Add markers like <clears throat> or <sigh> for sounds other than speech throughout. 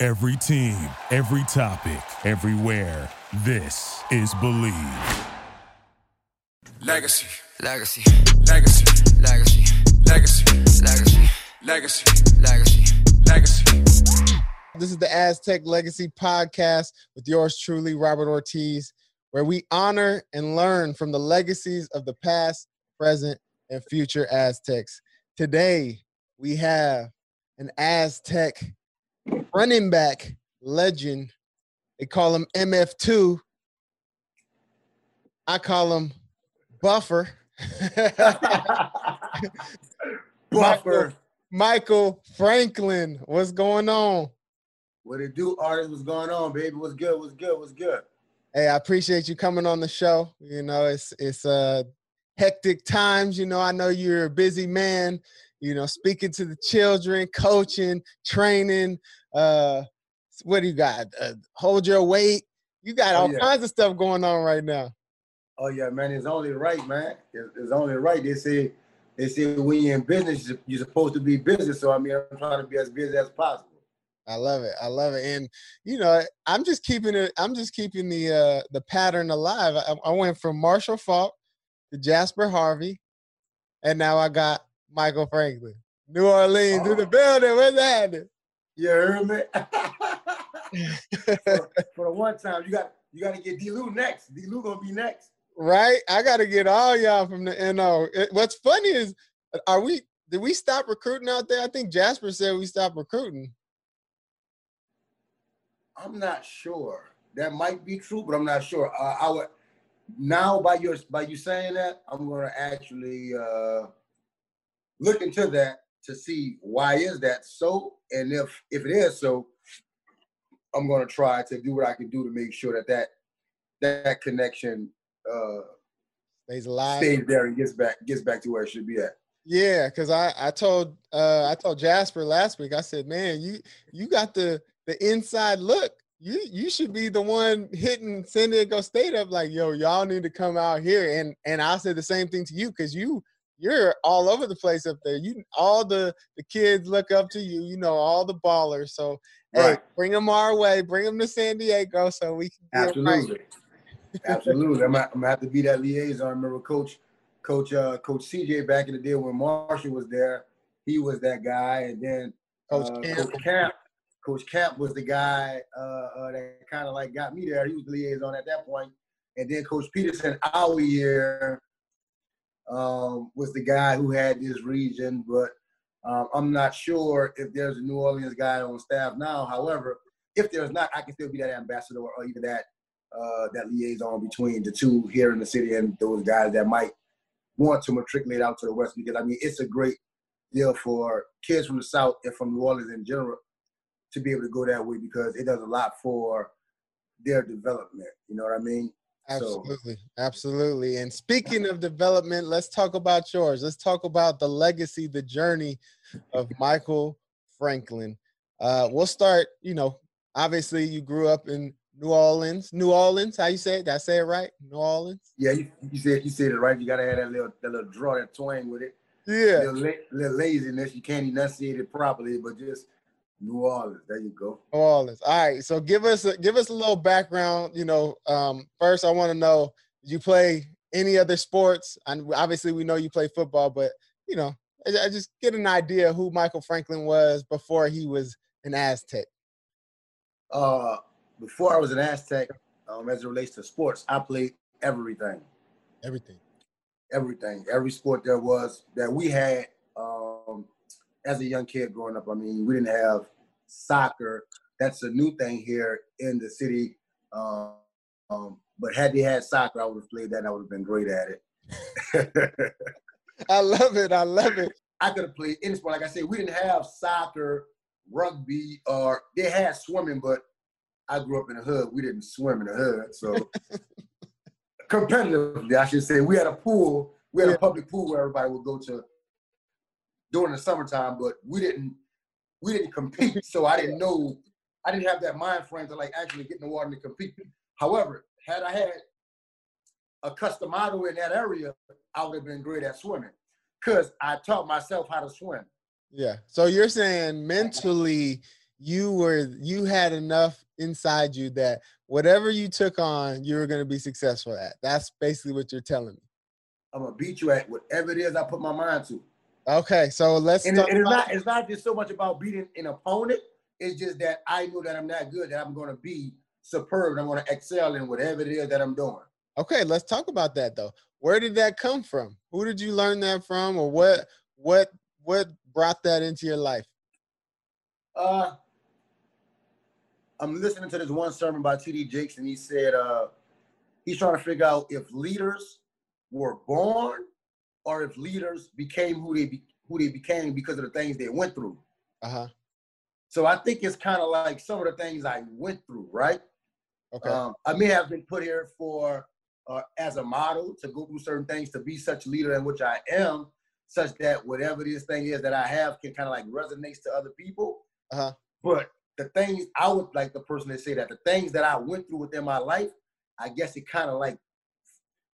Every team, every topic, everywhere. This is Believe. Legacy. Legacy. Legacy. Legacy. Legacy. Legacy. Legacy. Legacy. Legacy. This is the Aztec Legacy Podcast with yours truly, Robert Ortiz, where we honor and learn from the legacies of the past, present, and future Aztecs. Today, we have an Aztec running back legend. They call him MF2. I call him Buffer. <laughs> Buffer. Michael Franklin, what's going on? What it do, artist? What's going on, baby? What's good? What's good? What's good? Hey, I appreciate you coming on the show. You know, it's it's uh hectic times. You know, I know you're a busy man. You know, speaking to the children, coaching, training. Uh, what do you got? Uh, hold your weight. You got Oh, all yeah. kinds of stuff going on right now. Oh yeah, man. It's only right, man. It's, it's only right. They say they say when you're in business, you're- supposed to be business. So I mean, I'm trying to be as busy as possible. I love it. I love it. And you know, I'm just keeping it. I'm just keeping the uh the pattern alive. I, I went from Marshall Faulk to Jasper Harvey, and now I got Michael Franklin. New Orleans in the Oh. building. What's happening? You heard me? for, <laughs> <laughs> for the one time, you got you got to get D. Lou next. D. Lou gonna be next. right? I got to get all y'all from the NO. It- what's funny is, are we? Did we stop recruiting out there? I think Jasper said we stopped recruiting. I'm not sure. That might be true, but I'm not sure. Uh, I would now by your by you saying that, I'm gonna actually uh, look into that to see why is that so, and if if it is so, I'm gonna try to do what I can do to make sure that that that connection uh, Stays alive. stays there and gets back gets back to where it should be at. Yeah, because I I told uh I told Jasper last week. I said, man, you you got the the inside look. You you should be the one hitting San Diego State up like, yo, y'all need to come out here. And and I said the same thing to you because you you're all over the place up there. You all the the kids look up to you. You know all the ballers. So hey, Right. bring them our way. Bring them to San Diego so we can. Absolutely. Absolutely. I'm, I'm gonna have to be that liaison. I remember Coach, Coach, uh, Coach CJ back in the day when Marshall was there, he was that guy, and then Coach uh, Camp. Coach Camp, Coach Camp was the guy uh, uh, that kind of like got me there. He was the liaison at that point, and then Coach Peterson, our year, um, was the guy who had this region, but um, I'm not sure if there's a New Orleans guy on staff now. However, if there's not, I can still be that ambassador or even that uh, that liaison between the two here in the city and those guys that might want to matriculate out to the west because I mean it's a great deal for kids from the south and from New Orleans in general to be able to go that way because it does a lot for their development. You know what I mean? So- Absolutely. Absolutely. And speaking of <laughs> development, let's talk about yours. Let's talk about the legacy, the journey of Michael Franklin. Uh, we'll start, you know, obviously you grew up in New Orleans. New Orleans, how you say it? Did I say it right? New Orleans? Yeah, you, you said you said it right. You gotta have that little that little draw, that twang with it. Yeah. Little, little laziness. You can't enunciate it properly, but just New Orleans. There you go. New Orleans. All right. So give us a, give us a little background. You know, um, first I want to know, you play any other sports? And obviously we know you play football, but you know, I, I just get an idea who Michael Franklin was before he was an Aztec. Uh, before I was an Aztec, um, as it relates to sports, I played everything. Everything. everything, every sport there was that we had um, as a young kid growing up. I mean, we didn't have soccer. That's a new thing here in the city. Um, um, but had they had soccer, I would have played that. and I would have been great at it. I love it. I love it. <laughs> I could have played any sport. Like I said, we didn't have soccer, rugby, or they had swimming, but I grew up in the hood. We didn't swim in the hood, so <laughs> competitively, I should say, we had a pool. We had a public pool where everybody would go to during the summertime, but we didn't we didn't compete. <laughs> So I didn't know I didn't have that mind frame to like actually get in the water and compete. However, had I had a customado in that area, I would have been great at swimming because I taught myself how to swim. Yeah. So you're saying mentally you were you had enough inside you that whatever you took on, you were going to be successful at. That's basically what you're telling me. I'm gonna beat you at whatever it is I put my mind to. Okay, so let's And, talk it- and it's not it's not just so much about beating an opponent. It's just that I know that I'm not good that I'm gonna be superb and I'm gonna excel in whatever it is that I'm doing. Okay, let's talk about that though. Where did that come from? Who did you learn that from or what what what brought that into your life? Uh, I'm listening to this one sermon by T.D. Jakes, and he said uh, he's trying to figure out if leaders were born or if leaders became who they be, who they became because of the things they went through. Uh-huh. So I think it's kind of like some of the things I went through, right? Okay. Um, I may have been put here for uh, as a model to go through certain things to be such a leader in which I am, such that whatever this thing is that I have can kind of like resonates to other people. Uh-huh. But the things I would like the person to say that the things that I went through within my life, I guess it kind of like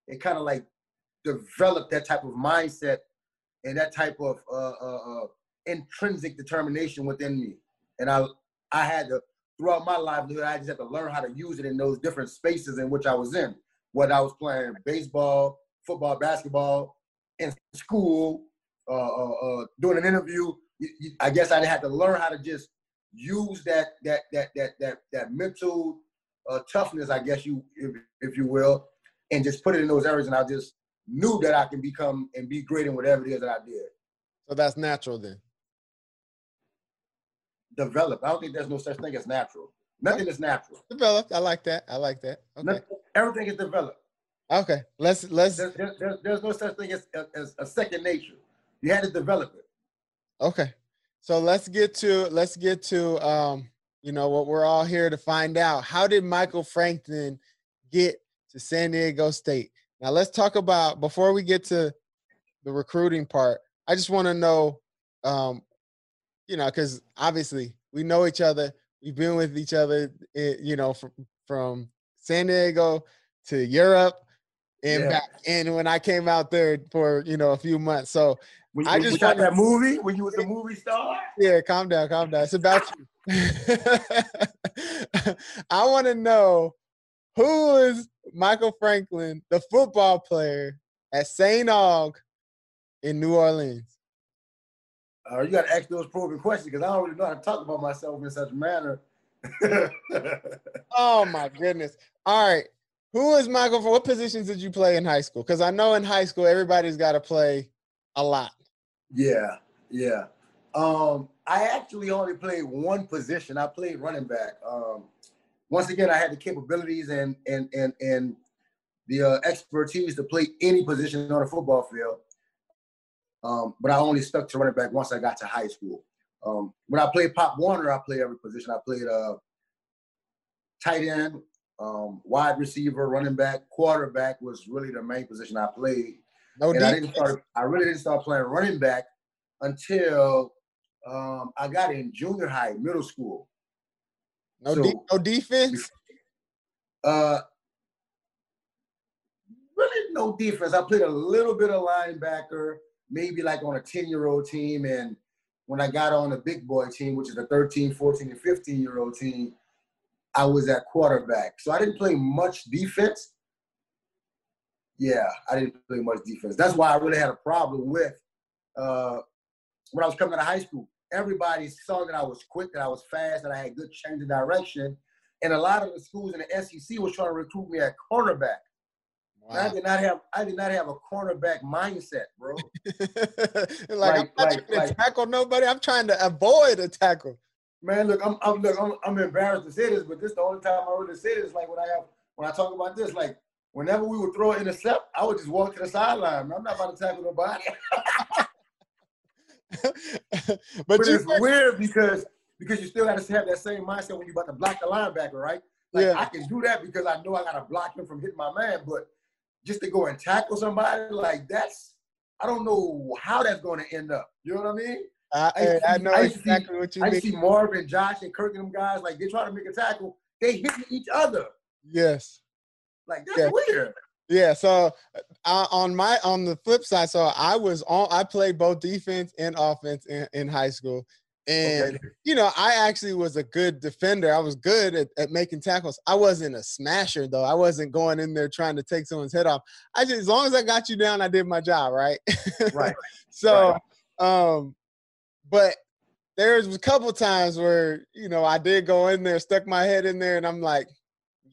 it kind of like developed that type of mindset and that type of uh, uh, uh, intrinsic determination within me. And I I had to throughout my livelihood, I just had to learn how to use it in those different spaces in which I was in. Whether I was playing baseball, football, basketball, in school, uh, uh, uh, doing an interview. I guess I had to learn how to just use that that that that that that mental uh, toughness, I guess you if, if you will, and just put it in those areas. And I just knew that I can become and be great in whatever it is that I did. So that's natural then. Develop. I don't think there's no such thing as natural. Nothing is natural. Developed. I like that. I like that. Okay. Nothing- everything is developed. Okay. Let's let's There's, there's, there's, there's no such thing as, as a second nature. You had to develop it. Okay. So let's get to let's get to um, you know, what we're all here to find out. How did Michael Franklin get to San Diego State? Now let's talk about before we get to the recruiting part. I just want to know um, you know, cuz obviously we know each other. We've been with each other, eh, you know, from from San Diego to Europe and Yeah. back. And when I came out there for, you know, a few months. So When, I just got that movie, when you was a movie star, Yeah, calm down, calm down. It's about you. I want to know who is Michael Franklin, the football player at St. Aug in New Orleans? uh, you got to ask those probing questions because I don't really know how to talk about myself in such a manner. <laughs> Oh my goodness. All right. Who is Michael? For what positions did you play in high school? Because I know in high school everybody's got to play a lot. yeah, yeah. Um, I actually only played one position. I played running back. Um, once again, I had the capabilities and and and and the uh, expertise to play any position on a football field. Um, but I only stuck to running back once I got to high school. Um, when I played Pop Warner, I played every position. I played uh, tight end, um, wide receiver, running back, quarterback was really the main position I played. No and I didn't start. I really didn't start playing running back until um, I got in junior high, middle school. No, de- no defense. Uh, really no defense. I played a little bit of linebacker, maybe like on a 10 year old team. And when I got on the big boy team, which is a 13, 14, and 15 year old team, I was at quarterback. So I didn't play much defense. Yeah, I didn't play much defense. That's why I really had a problem with uh, when I was coming out of high school. Everybody saw that I was quick, that I was fast, that I had good change of direction. And a lot of the schools in the SEC was trying to recruit me at cornerback. And I did not have I did not have a cornerback mindset, bro. <laughs> like, I'm not like- trying to tackle nobody. I'm trying to avoid a tackle. Man, look, I'm, I'm look, I'm, I'm embarrassed to say this, but this is the only time I really say this. Like when I have when I talk about this, like whenever we would throw an intercept, I would just walk to the sideline. man. I'm not about to tackle nobody. <laughs> but But it's weird because because you still got to have that same mindset when you're about to block the linebacker, right? Like Yeah. I can do that because I know I gotta block him from hitting my man, but just to go and tackle somebody like that's I don't know how that's going to end up. You know what I mean? I, I to I know I to see- exactly what you mean. I see Marvin, Josh, and Kirk and them guys like they try to make a tackle, they hitting each other. Yes. Like that's Yeah. weird. Yeah, so uh, on my on the flip side, so I was on. I played both defense and offense in, in high school, and Okay. you know I actually was a good defender. I was good at, at making tackles. I wasn't a smasher though. I wasn't going in there trying to take someone's head off. I just as long as I got you down, I did my job, right? <laughs> Right. so, um, but there's a couple times where you know I did go in there, stuck my head in there, and I'm like,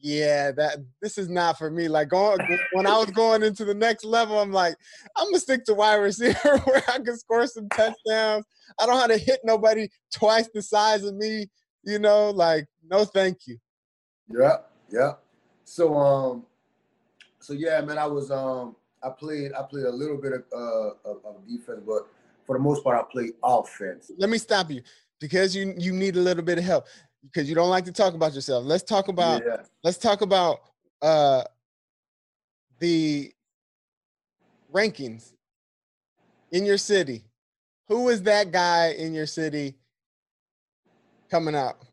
yeah, that this is not for me. Like going when I was going into the next level, I'm like, I'm gonna stick to wide receiver <laughs> where I can score some touchdowns. I don't how to hit nobody twice the size of me. You know, like no, thank you. Yeah, yeah. So um, so yeah, man, I was um, I played I played a little bit of uh of, of defense, but for the most part, I played offense. Let me stop you because you you need a little bit of help because you don't like to talk about yourself. Let's talk about yeah. let's talk about uh the rankings in your city. Who is that guy in your city coming up?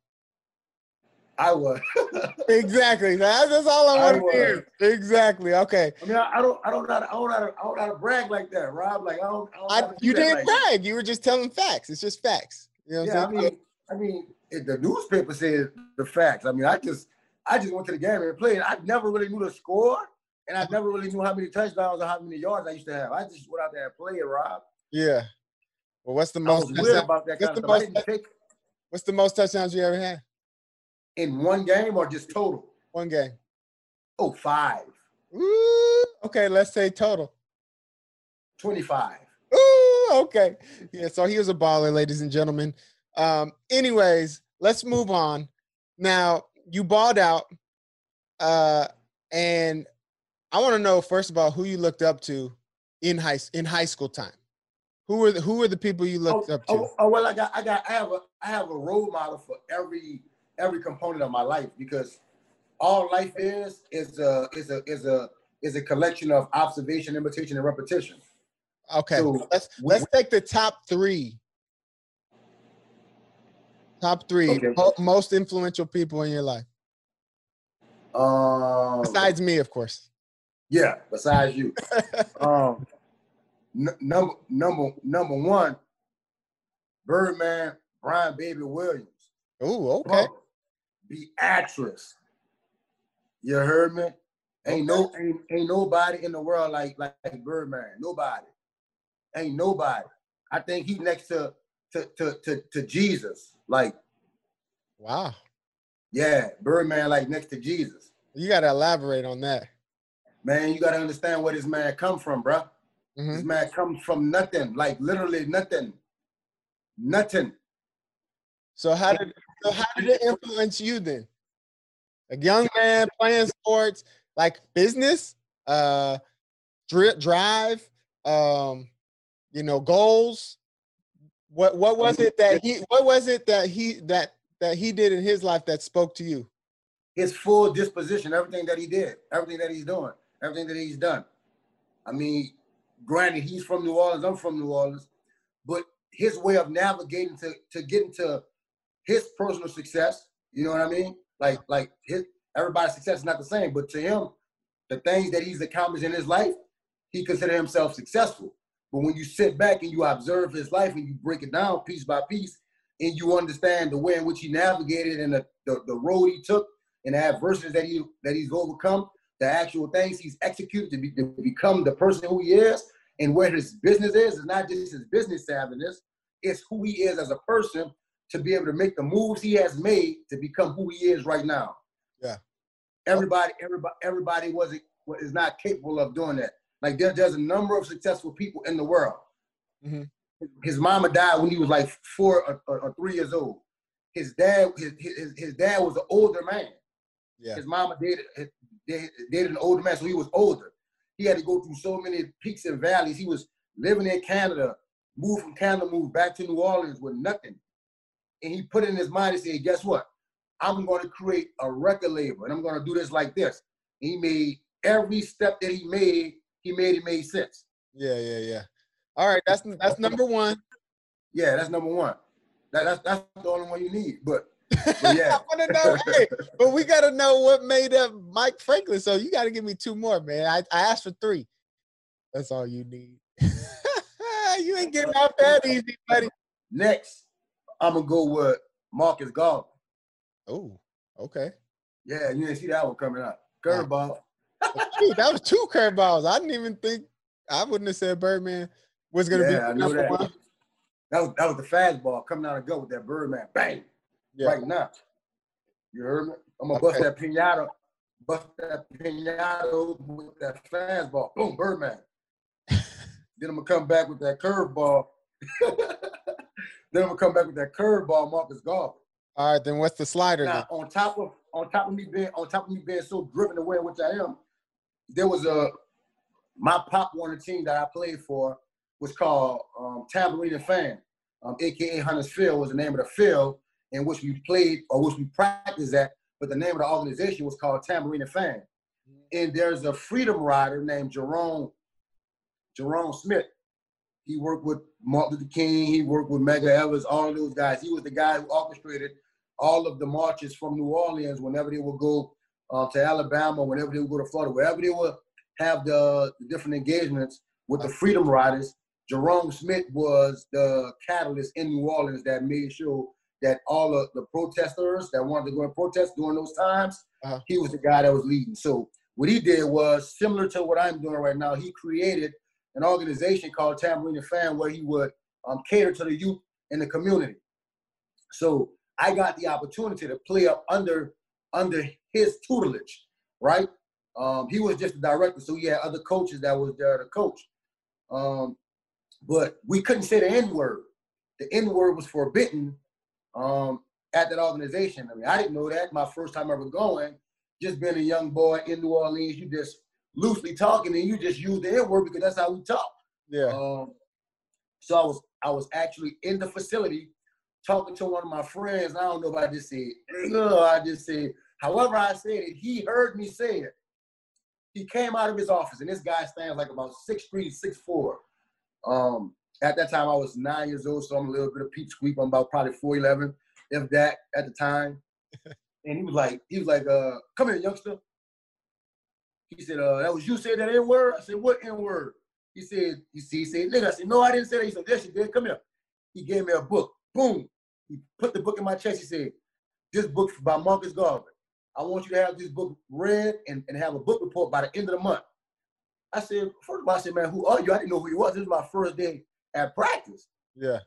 I was. <laughs> Exactly. That's, that's all I want to hear. Exactly. Okay. I mean, I, I don't, I don't know, how to, I don't know, how to, I don't know how to brag like that, Rob. Like, I don't, I don't I, do you didn't like that. brag. You were just telling facts. It's just facts. You know what Yeah, I I'm saying? mean, I mean, if the newspaper said the facts. I mean, I just, I just went to the game and played. I never really knew the score, and I never really knew how many touchdowns or how many yards I used to have. I just went out there and played, Rob. Yeah. Well, what's the most? weird touchdown- about that what's the of stuff. I most- didn't What's the most touchdowns you ever had? in one game or just total. One game. Oh, five. Ooh, okay, let's say total. 25. Ooh, okay. Yeah, so he was a baller, ladies and gentlemen. Um, anyways, let's move on. Now, you balled out. Uh, and I want to know first of all who you looked up to in high in high school time. Who were the, who were the people you looked oh, up to? Oh, oh, well, I got, I got, I have a, I have a role model for every, every component of my life because all life is is a, is a, is a, is a collection of observation, imitation, and repetition. Okay, so let's we- let's take the top three. Top three Okay. mo- most influential people in your life, Um, besides me, of course. yeah, besides you. <laughs> um, n- number, number, number one, Birdman, Bryan Baby Williams. Ooh, okay. Brother, Beatrice. You heard me? Ain't no ain't, ain't nobody in the world like like, like Birdman. Nobody. Ain't nobody. I think he next to to to to, to Jesus. Like, Wow, yeah, Birdman like next to Jesus. you got to elaborate on that. Man, you gotta understand where this man come from, bruh. Mhm. This man comes from nothing, like literally nothing. Nothing. So how did so how did it influence you then? A young man playing sports, like business, uh, dri- drive, um, you know, goals. What what was it that he what was it that he that that he did in his life that spoke to you? his full disposition, everything that he did, everything that he's doing, everything that he's done. I mean, granted, he's from New Orleans, I'm from New Orleans, but his way of navigating to to getting to his personal success, you know what I mean? Like like his everybody's success is not the same, but to him, the things that he's accomplished in his life, he considered himself successful. But when you sit back and you observe his life and you break it down piece by piece, and you understand the way in which he navigated and the, the, the road he took and the adversities that he that he's overcome, the actual things he's executed to, be, to become the person who he is, and where his business is, is not just his business savviness, it's who he is as a person to be able to make the moves he has made to become who he is right now. Yeah. Everybody, everybody, everybody wasn't is not capable of doing that. Like there, there's a number of successful people in the world. Mhm. His mama died when he was like four or, or, or three years old. His dad, his, his, his dad was an older man. Yeah. His mama dated, dated dated an older man, so he was older. He had to go through so many peaks and valleys. He was living in Canada, moved from Canada, moved back to New Orleans with nothing. and he put it in his mind and said, guess what? I'm going to create a record label and I'm going to do this like this. He made every step that he made, he made it made sense. Yeah, yeah, yeah. All right, that's that's number one. Yeah, that's number one. That, that's that's the only one you need. But, but <laughs> yeah, I want to know, hey, but we got to know what made up Mike Franklin. So you got to give me two more, man. I, I asked for three. That's all you need. <laughs> you ain't getting off that easy, buddy. next, I'm gonna go with Marcus Garvey. Oh, okay. Yeah, you didn't see that one coming out. Curveball. Shoot, that was two curveballs. I didn't even think I wouldn't have said Birdman was gonna Yeah, I be number that. one. That was that was the fastball coming out of go with that Birdman. Bang! Yeah. Right now. You heard me? I'm gonna bust that pinata, bust that pinata with that fastball. Boom, Birdman. <laughs> then I'm gonna come back with that curveball. <laughs> then I'm gonna come back with that curveball, Marcus Garvey. All right, then what's the slider? Now, then? on top of on top of me being on top of me being so driven the way in which I am, there was a my pop Warner team that I played for was called um, Tambourine Fan, um, aka Hunters Field was the name of the field in which we played or which we practiced at. But the name of the organization was called Tambourine Fan. And there's a freedom rider named Jerome Jerome Smith. He worked with Martin Luther King. He worked with Medgar Evers. All of those guys. He was the guy who orchestrated all of the marches from New Orleans whenever they would go uh, to Alabama, whenever they would go to Florida, wherever they would have the, the different engagements with the Freedom Riders. Jerome Smith was the catalyst in New Orleans that made sure that all of the protesters that wanted to go and protest during those times, Uh-huh. he was the guy that was leading. So what he did was similar to what I'm doing right now. He created an organization called Tambourine and Fan where he would um, cater to the youth in the community. So I got the opportunity to play up under under his tutelage, right? Um, he was just the director, so he had other coaches that was there to coach. Um, but we couldn't say the N word. The N word was forbidden um, at that organization. I mean, I didn't know that my first time ever going. Just being a young boy in New Orleans, you just loosely talking and you just use the N word because that's how we talk. Yeah. Um, so I was I was actually in the facility talking to one of my friends. I don't know if I just said, I just said, however I said it, he heard me say it. He came out of his office, and this guy stands like about six three, six four. Um, at that time, I was nine years old, so I'm a little bit of Pete Squeak. I'm about probably 4'11, if that, at the time. <laughs> and he was like, he was like, uh, come here, youngster. He said, uh, that was you said that N word? I said, what N word? He said, you see, he said, nigga, I said, no, I didn't say that. He said, yes, you did. Come here. He gave me a book. Boom. He put the book in my chest. He said, this book by Marcus Garvey. I want you to have this book read and, and have a book report by the end of the month. I said, first of all, I said, man, who are you? I didn't know who he was. This was my first day at practice. Yeah.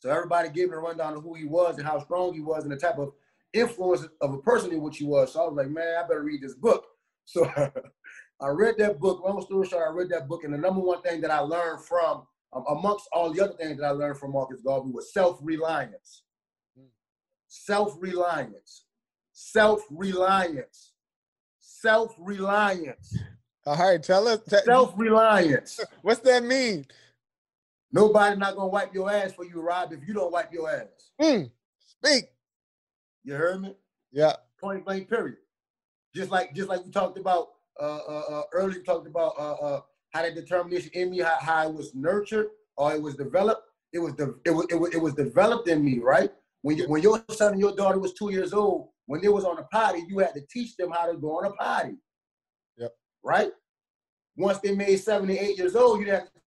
So everybody gave me a rundown of who he was and how strong he was and the type of influence of a person in which he was. So I was like, man, I better read this book. <laughs> So I read that book. Long story short, I read that book, and the number one thing that I learned from, um, amongst all the other things that I learned from Marcus Garvey, was self-reliance. Self-reliance. Self-reliance. Self-reliance. All right, tell us. te- Self-reliance. <laughs> what's that mean? Nobody not gonna wipe your ass for you, Rob, if you don't wipe your ass. Mm, speak. You heard me? Yeah. Point blank. Period. Just like just like we talked about uh, uh, uh, earlier, we talked about uh, uh, how that determination in me, how, how it was nurtured or it was developed. It was the it was, it was it was developed in me, right? When you when your son and your daughter was two years old, when they was on a potty, you had to teach them how to go on a potty. Yep. Right. Once they made 78 years old, you didn't have to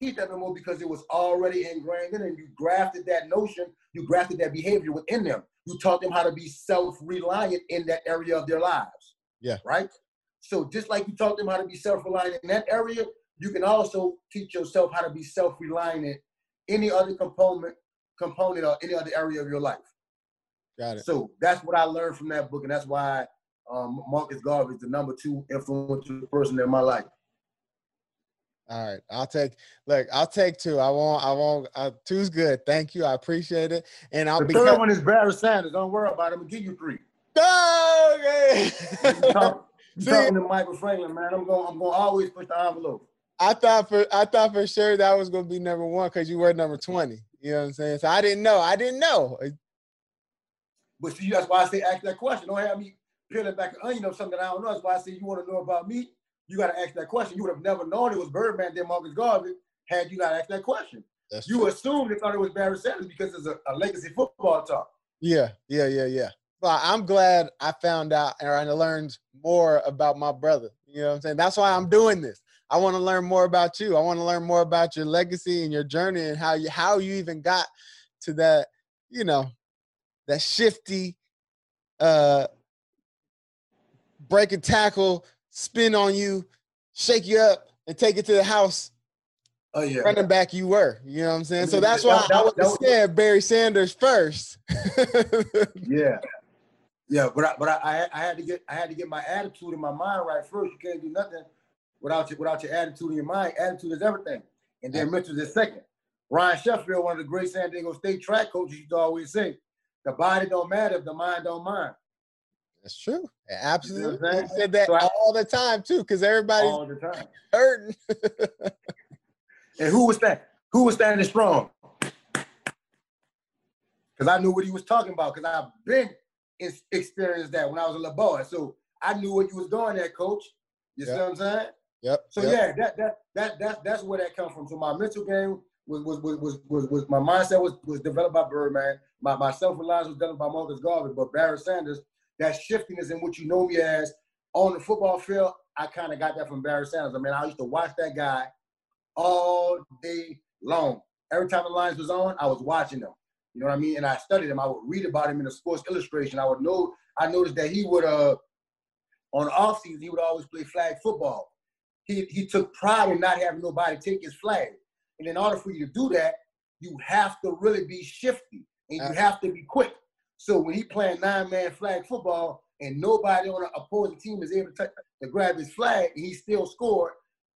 teach them no more because it was already ingrained in them. You grafted that notion, you grafted that behavior within them. You taught them how to be self-reliant in that area of their lives. Yeah. Right? So just like you taught them how to be self-reliant in that area, you can also teach yourself how to be self-reliant in any other component component or any other area of your life. Got it. So that's what I learned from that book, and that's why um, Marcus Garvey is the number two influential person in my life. All right, I'll take. Look, I'll take two. I won't. I won't. Uh, two's good. Thank you. I appreciate it. And I'll The be. third one is Barry Sanders. Don't worry about it. I'm gonna give you three. Oh, <laughs> okay. Talking to Michael Franklin, man. I'm going. I'm going to always push the envelope. I thought for I thought for sure that was gonna be number one because you were number twenty. You know what I'm saying? So I didn't know. I didn't know. But see, that's why I say ask that question. Don't have me peeling back an onion of something that I don't know. That's why I say you want to know about me. You got to ask that question. You would have never known it was Birdman then Marcus Garvey had you not asked that question. That's You assumed they thought it was Barry Sanders because it's a, a legacy football talk. Yeah, yeah, yeah, yeah. But I'm glad I found out and I learned more about my brother. You know what I'm saying? That's why I'm doing this. I want to learn more about you. I want to learn more about your legacy and your journey and how you how you even got to that, you know, that shifty uh break and tackle, spin on you, shake you up, and take it to the house Oh yeah. running back you were. You know what I'm saying? So that's why that I was- would have said Barry Sanders first. <laughs> Yeah. Yeah, but I, but I, I had- I had to get I had to get my attitude and my mind right first. You can't do nothing without your without your attitude and your mind. Attitude is everything, and then mental is second. Ryan Sheffield, one of the great San Diego State track coaches, used to always say, "The body don't matter if the mind don't mind." That's true. Absolutely. He saying? said that So I- all the time too, because everybody's all the time. hurting. <laughs> And who was that? Who was standing strong? Because I knew what he was talking about. Because I've been ex- experienced that when I was a little boy. So I knew what you was doing there, coach. You see what I'm saying? yep. So yep. yeah, that that that that that's where that comes from. So my mental game was was was was was, my mindset was was developed by Birdman. My my self reliance was developed by Marcus Garvey. But Barry Sanders, that shiftiness in what you know me as on the football field, I kind of got that from Barry Sanders. I mean, I used to watch that guy all day long. Every time the Lions was on, I was watching them. You know what I mean? And I studied him. I would read about him in the Sports Illustration. I would know. I noticed that he would uh on off season he would always play flag football. He he took pride in not having nobody take his flag. And in order for you to do that, you have to really be shifty and you have to be quick. So when he playing nine man flag football and nobody on the opposing team is able to, to grab his flag and he still scored,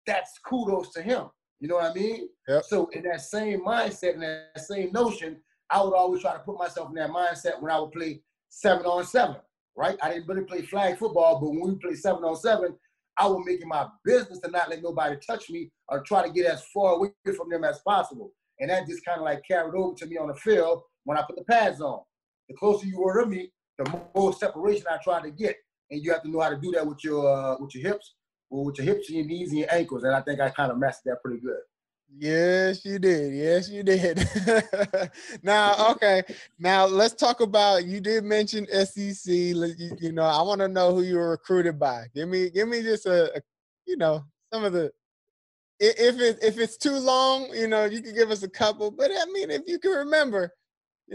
that's kudos to him. You know what I mean? Yep. So in that same mindset and that same notion, I would always try to put myself in that mindset when I would play seven on seven, right? I didn't really play flag football, but when we play seven on seven, I would make it my business to not let nobody touch me or try to get as far away from them as possible. And that just kind of like carried over to me on the field when I put the pads on. The closer you were to me, the more separation I tried to get. And you have to know how to do that with your uh, with your hips, or with your hips and your knees and your ankles. And I think I kind of mastered that pretty good. Yes, you did. Yes, you did. <laughs> now, okay. Now let's talk about. You did mention SEC. You, you know, I want to know who you were recruited by. Give me, give me just a, a you know, some of the. If it if it's too long, you know, you can give us a couple. But I mean, if you can remember,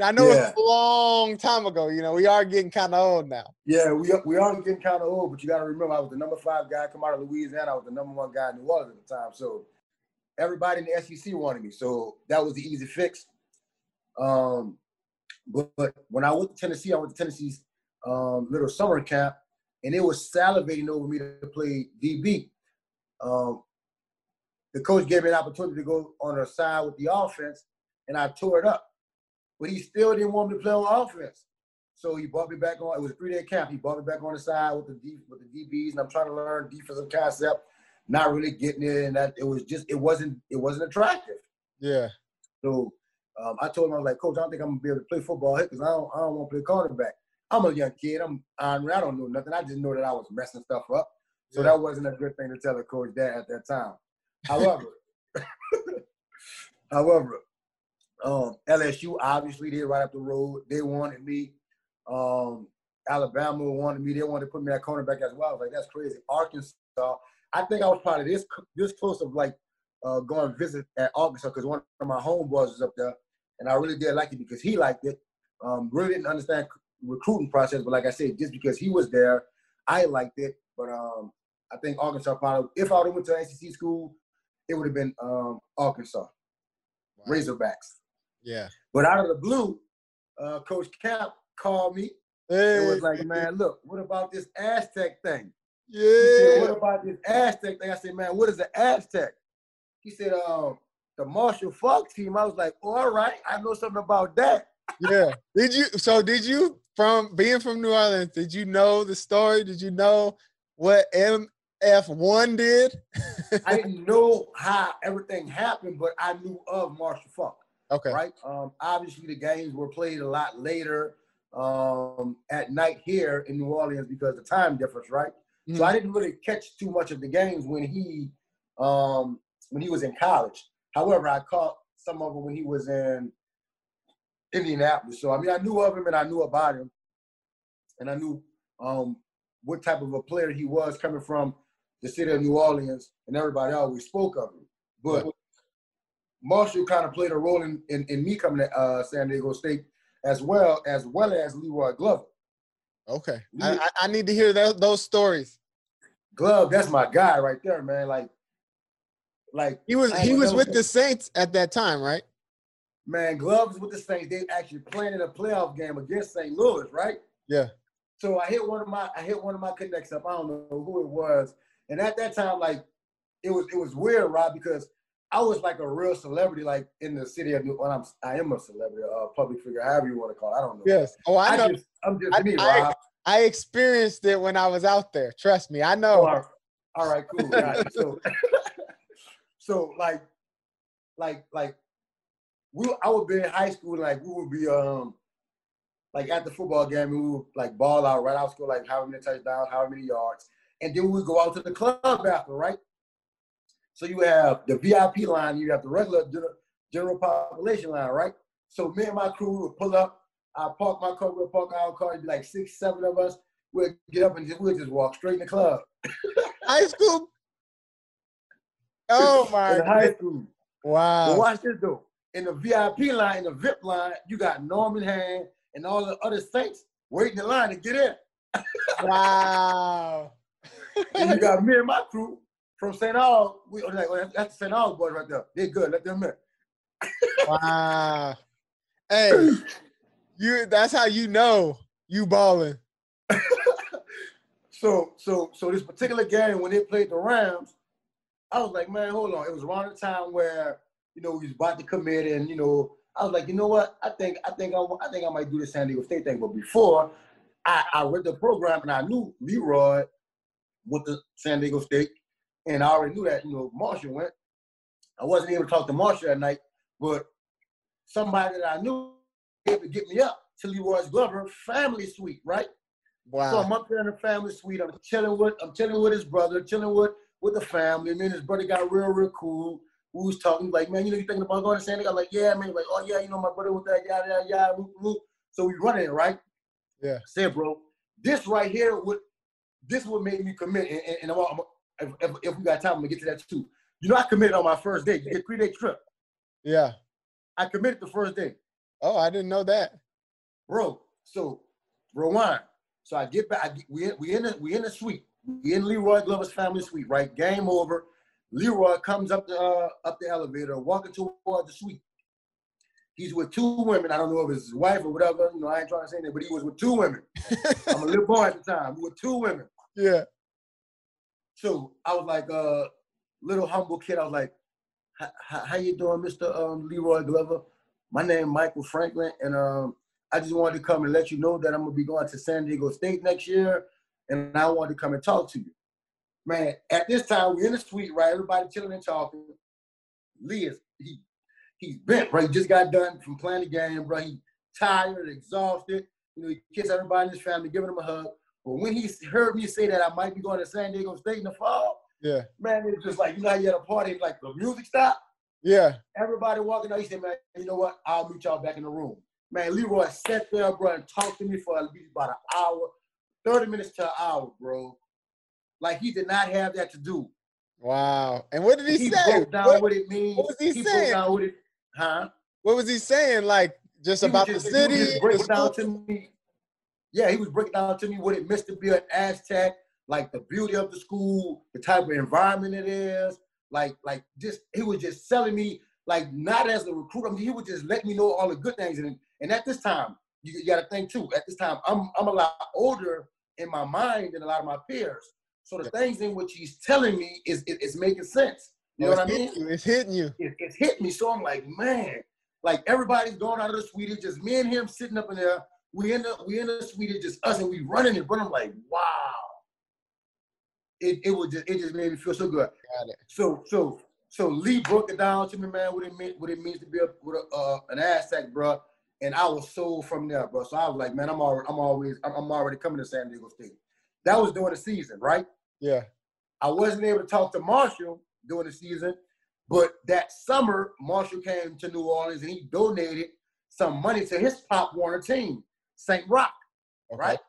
I know Yeah. it's a long time ago. You know, we are getting kind of old now. Yeah, we we are getting kind of old, but you got to remember, I was the number five guy come out of Louisiana. I was the number one guy in New Orleans at the time. So everybody in the SEC wanted me. So that was the easy fix. Um, but, but when I went to Tennessee, I went to Tennessee's um, little summer camp, and it was salivating over me to play DB. Um, the coach gave me an opportunity to go on the side with the offense, and I tore it up. But he still didn't want me to play on offense. So he brought me back on. It was a three-day camp. He brought me back on the side with the D, with the DBs, and I'm trying to learn defensive concept. Not really getting it, and that it was just it wasn't it wasn't attractive. Yeah. So um, I told him I was like, Coach, I don't think I'm gonna be able to play football here because I don't I don't want to play cornerback. I'm a young kid. I'm I, I don't know nothing. I just know that I was messing stuff up. So Yeah. that wasn't a good thing to tell a coach that at that time. However, <laughs> however, um, LSU obviously they right up the road. They wanted me. Um, Alabama wanted me. They wanted to put me at cornerback as well. I was like, that's crazy. Arkansas. I think I was probably this this close of like uh, going visit at Arkansas because one of my homeboys was up there, and I really did like it because he liked it. Um, really didn't understand recruiting process, but like I said, just because he was there, I liked it. But um, I think Arkansas probably, if I would have went to SEC school, it would have been um, Arkansas Razorbacks. Yeah. But out of the blue, uh, Coach Cap called me. It was like, man, look, what about this Aztec thing? He said, yeah. what about this Aztec thing? I said, man, what is an Aztec? He said, um, the Marshall Faulk team. I was like, oh, all right, I know something about that. yeah. Did you? So did you from being from New Orleans? Did you know the story? Did you know what MF one did? <laughs> I didn't know how everything happened, but I knew of Marshall Faulk. okay. right? Um, obviously, the games were played a lot later. um, at night here in New Orleans because the time difference, right? So Mhm. I didn't really catch too much of the games when he um, when he was in college. However, I caught some of them when he was in Indianapolis. So I mean, I knew of him and I knew about him, and I knew um, what type of a player he was coming from the city of New Orleans, and everybody always spoke of him. But Marshall kind of played a role in, in, in me coming to uh, San Diego State as well as well as La'Roi Glover. Okay. I, I, need to hear those, those stories. Glove, that's my guy right there, man. Like, like He was he was with been- the Saints at that time, right? man, gloves with the Saints. They actually playing in a playoff game against St. Louis, right? Yeah. So I hit one of my I hit one of my connects up. I don't know who it was, and at that time, like it was it was weird, Rob, because I was like a real celebrity, like in the city of New. Well, I'm I am a celebrity, a public figure, however you want to call it. I don't know. Yes. Oh, I know. just, I'm just I- me, I- Rob. I experienced it when I was out there. Trust me, I Oh, know. all right, all right, cool. So, <laughs> so like, like, like, we I would be in high school, like we would be um, like at the football game, we would like ball out right out of school, like how many touchdowns, how many yards, and then we would go out to the club after, right? So you have the VIP line, you have the regular general, population line, right? So me and my crew would pull up. I park my car, we'll park our car, it'd be like six, seven of us. We'd get up and just, we'd just walk straight in the club. <laughs> High school. Oh my in high school. But Wow. watch this though. In the VIP line, in the VIP line, you got Norman Hand and all the other saints waiting in line to get in. <laughs> Wow. <laughs> And you got me and my crew from St. Aug. We like, oh, that's- the St. Aug boys right there. They're good. Let them in. <laughs> Wow. Hey, you that's how you know you balling. <laughs> So, so, so this particular game when they played the Rams, I was like, man, hold on. It was around the time where you know was about to commit, and you know, I was like, you know what? I think, I think, I, I think I might do the San Diego State thing. But before, I, I read the program and I knew La'Roi went to San Diego State, and I already knew that you know Marshall went. I wasn't able to talk to Marshall that night, but somebody that I knew was able to get me up to La'Roi's Glover family suite, right? Wow. So I'm up there in the family suite. I'm chilling with I'm chilling with his brother, chilling with with the family. And his brother got real, real cool. We was talking like, man, you know, you thinking about going to San Diego? I'm like, yeah, man. Like, oh yeah, you know, my brother with that, yada yada yada. Whoop, whoop. So we running it, right? Yeah. Said, bro, this right here would this would make me commit. And, and, and I'm, I'm, if, if, if we got time, I'm gonna get to that too. You know, I committed on my first day. You get three day trip. Yeah. I committed the first day. Oh, I didn't know that. bro. So rewind. So I get back. I get, we in, we in the we in the suite. We in La'Roi Glover's family suite. Right. Game over. La'Roi comes up the uh, up the elevator, walking toward the suite. He's with two women. I don't know if it's his wife or whatever. You know, I ain't trying to say that, but he was with two women. <laughs> I'm a little boy at the time. With two women. Yeah. So I was like, uh, little humble kid. I was like, "H- h- how you doing, Mr. Um, La'Roi Glover? My name Michael Franklin, and um, I just wanted to come and let you know that I'm gonna be going to San Diego State next year, and I wanted to come and talk to you. Man, at this time we're in the suite, right? Everybody chilling and talking. Lee is he he's bent, right? He just got done from playing the game, bro. He tired, exhausted. You know, he kissed everybody in his family, giving him a hug. But when he heard me say that I might be going to San Diego State in the fall, Yeah. man, it was just like you know how you at a party, like the music stopped. Yeah. Everybody walking out, he said, man, you know what? I'll meet y'all back in the room. Man, La'Roi sat there, bro, and talked to me for at least about an hour, 30 minutes to an hour, bro. Like he did not have that to do. Wow. And what did he, He say? broke down What, what it means. what was he broke saying? down what it, huh? what was he saying? Like just He about the just- he city? the breaking down to me. Yeah, he was breaking down to me what it meant to be an Aztec, like the beauty of the school, the type of environment it is. Like, like just he was just selling me, like not as a recruiter. I mean, he would just let me know all the good things. And and at this time, you, you got to think too. At this time, I'm I'm a lot older in my mind than a lot of my peers. So the things in which he's telling me is is, is making sense. You know Oh, what I mean? you. It's hitting you. it, it's hit me. So I'm like, man, like everybody's going out of the suite. It's just me and him sitting up in there. We in the we in the suite. It's just us and we running it. But I'm like, wow. It it was just it just made me feel so good. So so so Lee broke it down to me, man. What it meant, what it means to be a, with a, uh, an Aztec, bro. and I was sold from there, bro. So I was like, man, I'm already, I'm always, I'm, I'm already coming to San Diego State. That was during the season, right? Yeah. I wasn't able to talk to Marshall during the season, but that summer, Marshall came to New Orleans and he donated some money to his Pop Warner team, St. Rock, Okay. right?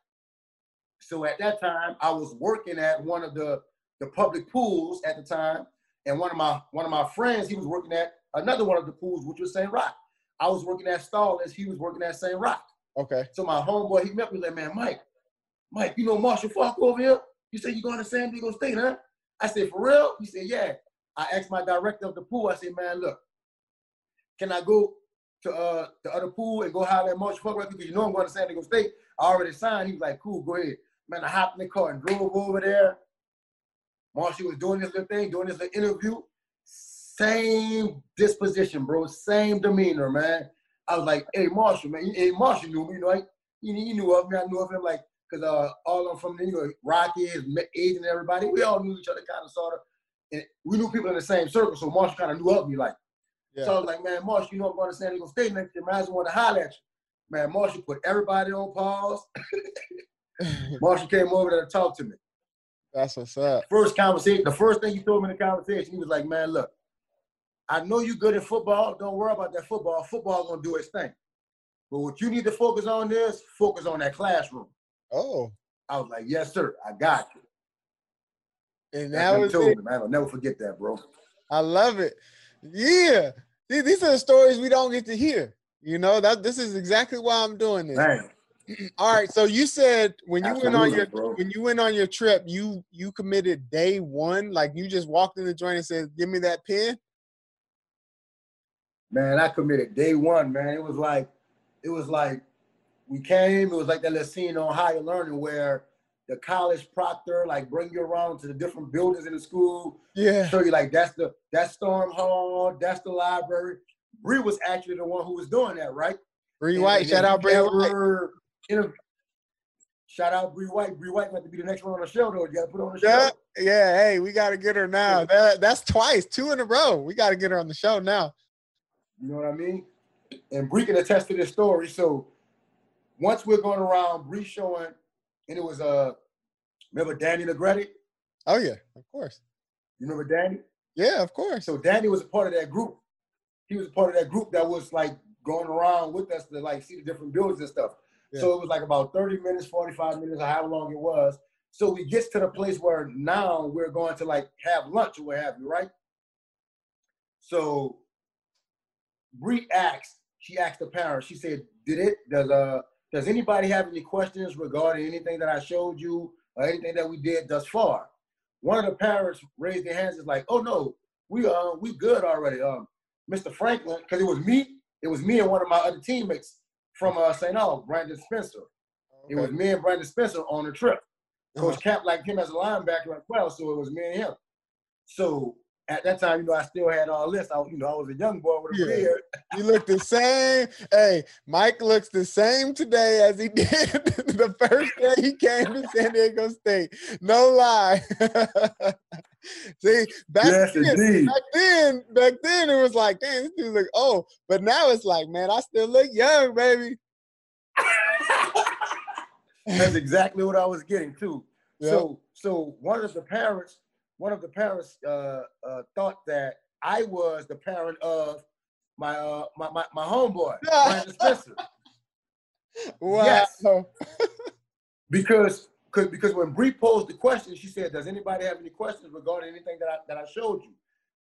So at that time, I was working at one of the the public pools at the time, and one of my one of my friends, he was working at another one of the pools, which was St. Rock. I was working at Stallings, he was working at St. Rock. Okay. So my homeboy, he met me like, man, Mike, Mike, you know Marshall Faulk over here? You said you going to San Diego State, huh? I said, for real? He said, yeah. I asked my director of the pool, I said, man, look, can I go to uh, the other pool and go holler at Marshall Faulk? Because you know I'm going to San Diego State. I already signed. He was like, cool, go ahead. Man, I hopped in the car and drove over there. Marshall was doing this little thing, doing this little interview. Same disposition, bro. Same demeanor, man. I was like, hey, Marshall, man. Hey, Marshall knew me, you know, he, he knew of me. I knew of him, like, because uh, all of them from Rocky, his age and everybody, we all knew each other kind of, sort of. And we knew people in the same circle, so Marshall kind of knew of me, like. Yeah. So I was like, man, Marshall, you know I'm going to San Diego State next year. Man, I just want to holler at you. Man, Marshall put everybody on pause. <laughs> Marshall came over there to talk to me. That's what's up. First conversation, the first thing he told me in the conversation, he was like, man, look, I know you're good at football. Don't worry about that football. Football's gonna do its thing. But what you need to focus on is focus on that classroom. Oh, I was like, yes, sir, I got you. and That's that what he was told it. me, man. I'll never forget that, bro. I love it. Yeah. These these are the stories we don't get to hear. You know, that this is exactly why I'm doing this. Man, <clears throat> All right. So you said when you went on your bro. when you went on your trip, you you committed day one. Like you just walked in the joint and said, "Give me that pen." man, I committed day one, man. It was like, it was like we came, it was like that little scene on higher learning where the college proctor like bring you around to the different buildings in the school Yeah. show you like that's the that's Storm Hall, that's the library. Bree was actually the one who was doing that, right? Bree White. Shout out Bree White. inter- Shout out Bree White. Bree White got to be the next one on the show, though. You got to put her on the show. Yeah. Yeah. Hey, we got to get her now. That, that's twice, two in a row. We got to get her on the show now. You know what I mean? And Bree can attest to this story. So once we're going around, Bree showing, and it was uh, remember Danny Negretti? Oh yeah, of course. You remember Danny? Yeah, of course. So Danny was a part of that group. He was a part of that group that was like going around with us to like see the different buildings and stuff. So it was like about 30 minutes, 45 minutes, or however long it was. So we gets to the place where now we're going to like have lunch or what have you, right? So Bree asked, she asked the parents, she said, Did it does uh does anybody have any questions regarding anything that I showed you or anything that we did thus far? One of the parents raised their hands, is like, oh no, we uh we good already. Um, Mr. Franklin, because it was me, it was me and one of my other teammates from uh St. Albans, Brandon Spencer. It was me and Brandon Spencer on the trip. Coach Cap liked him as a linebacker as well, so it was me and him. So at that time, you know, I still had all this. I, you know, I was a young boy with a Yeah. beard. You look the same. Hey, Mike looks the same today as he <laughs> did the first day he came to San Diego State. No lie. <laughs> See, back, Yes, then, indeed. back then, back then it was like, damn, this dude look old. But now it's like, man, I still look young, baby. <laughs> That's exactly what I was getting too. Yep. So, so one of the parents, one of the parents uh, uh, thought that I was the parent of my uh, my, my my homeboy, <laughs> Brandon Spencer. Wow. Yes. because cause, because when Bree posed the question, she said, "Does anybody have any questions regarding anything that I that I showed you?"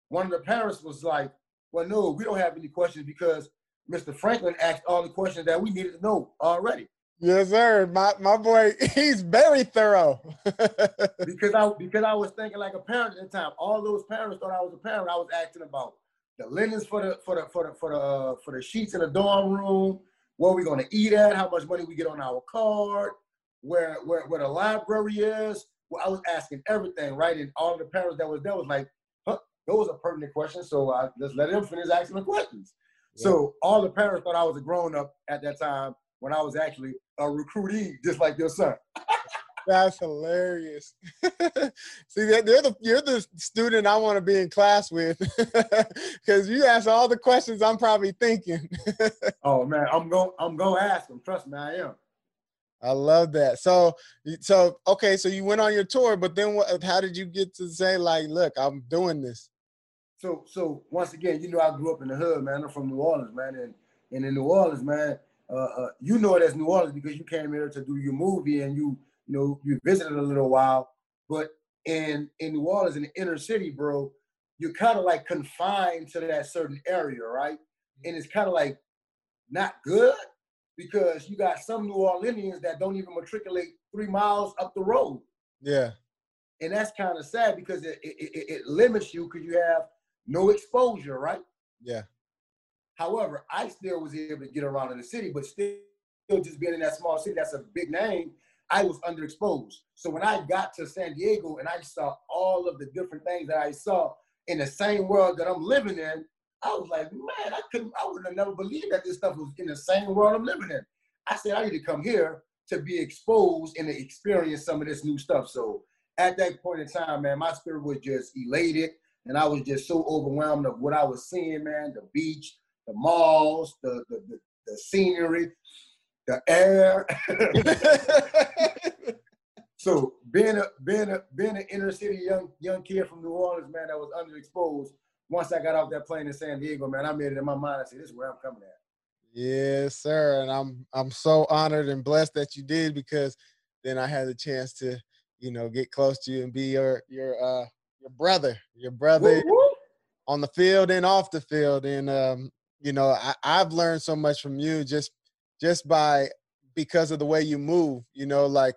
One of the parents was like, "Well, no, we don't have any questions because Mr. Franklin asked all the questions that we needed to know already." Yes, sir. My my boy, <laughs> he's very thorough. <laughs> because I because I was thinking like a parent at the time. All those parents thought I was a parent. I was asking about the linens for the for the for the for the uh, for the sheets in the dorm room, where we gonna eat at, how much money we get on our card, where where where the library is. Well, I was asking everything, right? And all the parents that was there was like, huh, those are pertinent questions. So I just let them finish asking the questions. So all the parents thought I was a grown up at that time when I was actually a recruitee, just like your son. <laughs> That's hilarious. <laughs> See, that you're the you're the student I want to be in class with, <laughs> because you ask all the questions I'm probably thinking. oh man, I'm going I'm gonna ask them. Trust me, I am. I love that. So, so okay, so you went on your tour, but then what? How did you get to say like, look, I'm doing this? So, so once again, you know, I grew up in the hood, man. I'm from New Orleans, man, and and in New Orleans, man, uh, uh, you know it as New Orleans because you came here to do your movie and you, you know, you visited a little while. But in in New Orleans, in the inner city, bro, you're kind of like confined to that certain area, right? And it's kind of like not good because you got some New Orleanians that don't even matriculate three miles up the road. Yeah. And that's kind of sad because it, it, it, it limits you because you have no exposure, right? Yeah. However, I still was able to get around in the city, but still, just being in that small city, that's a big name. I was underexposed. So when I got to San Diego and I saw all of the different things that I saw in the same world that I'm living in, I was like, man, I couldn't, I would have never believed that this stuff was in the same world I'm living in. I said, I need to come here to be exposed and to experience some of this new stuff. So at that point in time, man, my spirit was just elated. And I was just so overwhelmed of what I was seeing, man, the beach, the malls, the, the, the, the scenery, the air. <laughs> so being a being a being an inner city young young kid from New Orleans, man, that was underexposed. Once I got off that plane in San Diego, man, I made it in my mind. I said, "This is where I'm coming at." Yes, sir. And I'm I'm so honored and blessed that you did because then I had the chance to, you know, get close to you and be your your uh your brother, your brother Woo, woo. on the field and off the field. And um, you know, I, I've learned so much from you just just by because of the way you move. You know, like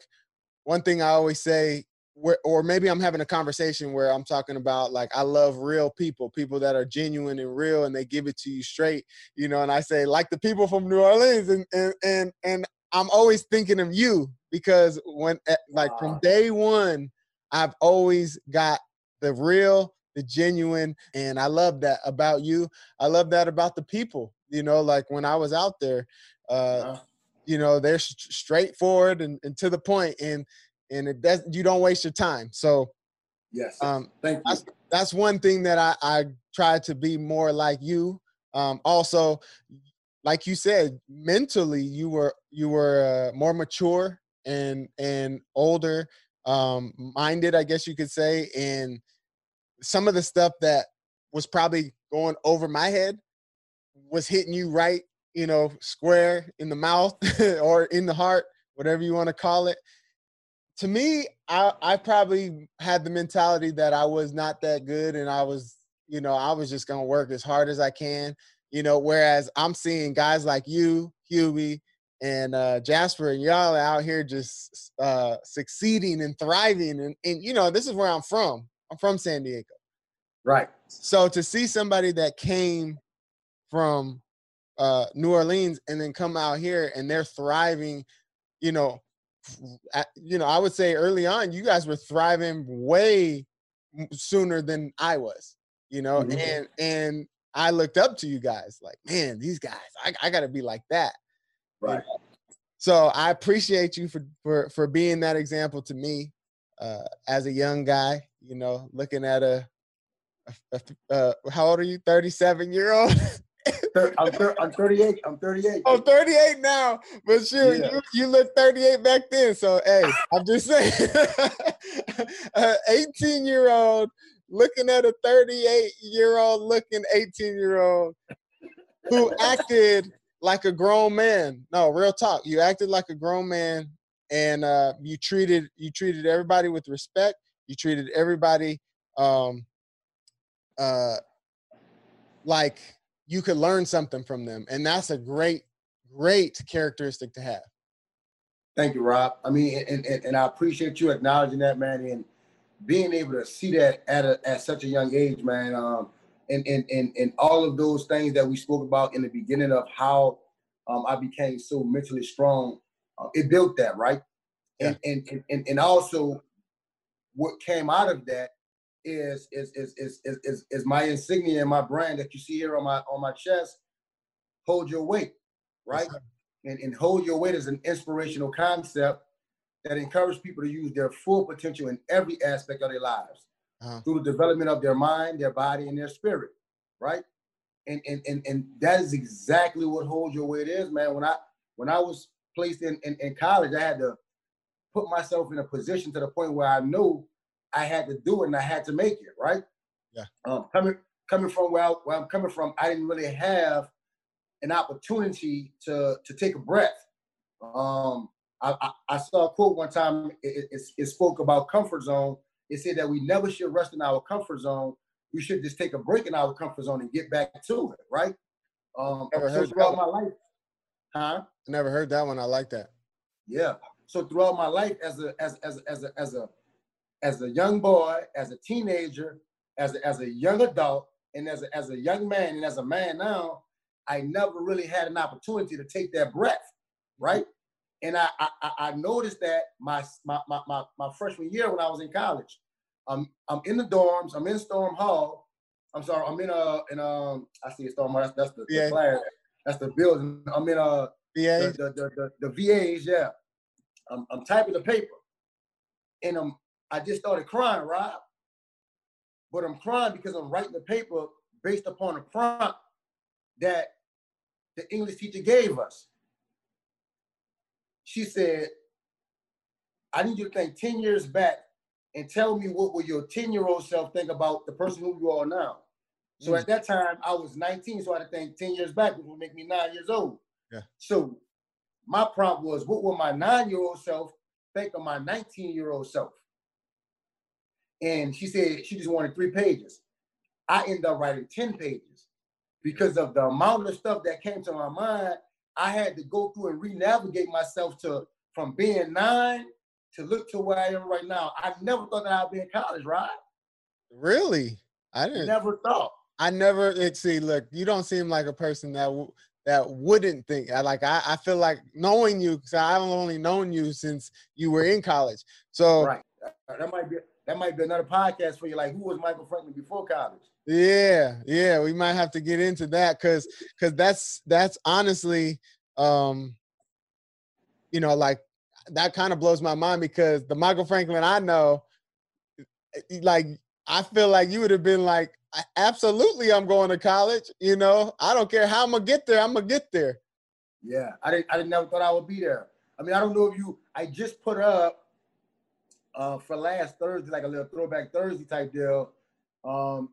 one thing I always say, where, or maybe I'm having a conversation where I'm talking about like I love real people, people that are genuine and real, and they give it to you straight. You know, and I say like the people from New Orleans, and and and, and I'm always thinking of you because when eh, like from day one, I've always got the real, the genuine, and I love that about you. I love that about the people. You know, like when I was out there, uh, Uh, you know, they're straightforward and, and to the point, and and it does you don't waste your time. So yes. um, Thank you. that's that's one thing that I I try to be more like you. Um, also, like you said, mentally you were you were uh, more mature and and older um, minded, I guess you could say, and some of the stuff that was probably going over my head was hitting you right, you know, square in the mouth <laughs> or in the heart, whatever you want to call it. To me, I, I probably had the mentality that I was not that good and I was, you know, I was just going to work as hard as I can, you know, whereas I'm seeing guys like you, Huey, and uh, Jasper and y'all out here just uh, succeeding and thriving. And, and, you know, this is where I'm from. I'm from San Diego. right. So to see somebody that came from uh, New Orleans and then come out here and they're thriving, you know, you know, I would say early on, you guys were thriving way sooner than I was, you know, Mhm. and and I looked up to you guys like, man, these guys, I, I got to be like that. Right. So I appreciate you for for for being that example to me uh, as a young guy. You know, looking at a, a, a uh, how old are you? Thirty seven year old. I'm, thir- I'm <laughs> 38. I'm 38. I'm 38 now, but shoot, Yeah. you, you look 38 back then. So hey, I'm just saying, <laughs> an 18 year old looking at a 38 year old looking 18 year old who acted like a grown man. No, real talk. You acted like a grown man, and uh, you treated you treated everybody with respect. You treated everybody um, uh, like you could learn something from them, and that's a great, great characteristic to have. Thank you, Rob. I mean, and, and, and I appreciate you acknowledging that, man, and being able to see that at a, at such a young age, man. Um, and, and and and all of those things that we spoke about in the beginning of how um, I became so mentally strong, uh, it built that, right? And, and and and and also, what came out of that is is is is is is, is my insignia and my brand that you see here on my on my chest. Hold your weight, right? and, and hold your weight is an inspirational concept that encourage people to use their full potential in every aspect of their lives Uh-huh. through the development of their mind, their body, and their spirit, right? And and and and that is exactly what Hold Your Weight is, man. When I when I was placed in, in in college, I had to put myself in a position to the point where I knew I had to do it and I had to make it, right? Yeah. Um, coming coming from where, I, where I'm coming from, I didn't really have an opportunity to to take a breath. Um, I, I, I saw a quote one time. It, it, it spoke about comfort zone. It said that we never should rest in our comfort zone. We should just take a break in our comfort zone and get back to it, right? Um, so throughout my life, huh? I never heard that one. I like that. Yeah. So throughout my life, as a as as as a as a as a young boy, as a teenager, as a, as a young adult, and as a, as a young man, and as a man now, I never really had an opportunity to take that breath, right? And I I, I- noticed that my, my my my freshman year when I was in college, I'm I'm in the dorms, I'm in Storm Hall. I'm sorry, I'm in a in um I see a Storm Hall. That's that's the, the class, that's the building. I'm in uh, a BA. the, the, the, the, VAs, yeah. I'm, I'm typing the paper. And I'm, I just started crying, Rob. But I'm crying because I'm writing the paper based upon a prompt that the English teacher gave us. She said, I need you to think 10 years back and tell me what will your 10-year-old self think about the person who you are now. So Mm. at that time, I was 19, so I had to think 10 years back, which would make me nine years old. Yeah. So my prompt was, what will my nine-year-old self think of my 19-year-old self? And she said she just wanted three pages. I ended up writing 10 pages because of the amount of stuff that came to my mind. I had to go through and re-navigate myself to from being nine to look to where I am right now. I never thought that I'd be in college, right? Really? I didn't. Never thought. I never. It, see, look, you don't seem like a person that w- that wouldn't think. I like. I, I feel like knowing you because I've only known you since you were in college. So Right. That- might be that might be another podcast for you. Like, who was Michael Franklin before college? Yeah, yeah, we might have to get into that because because that's that's honestly, um, you know, like that kind of blows my mind because the Michael Franklin I know, eh, like I feel like you would have been like, "A- absolutely, I'm going to college. You know, I don't care how I'm gonna get there. I'm gonna get there. Yeah, I didn't. I didn't never thought I would be there. I mean, I don't know if you. I just put up uh, for last Thursday, like a little throwback Thursday type deal. Um,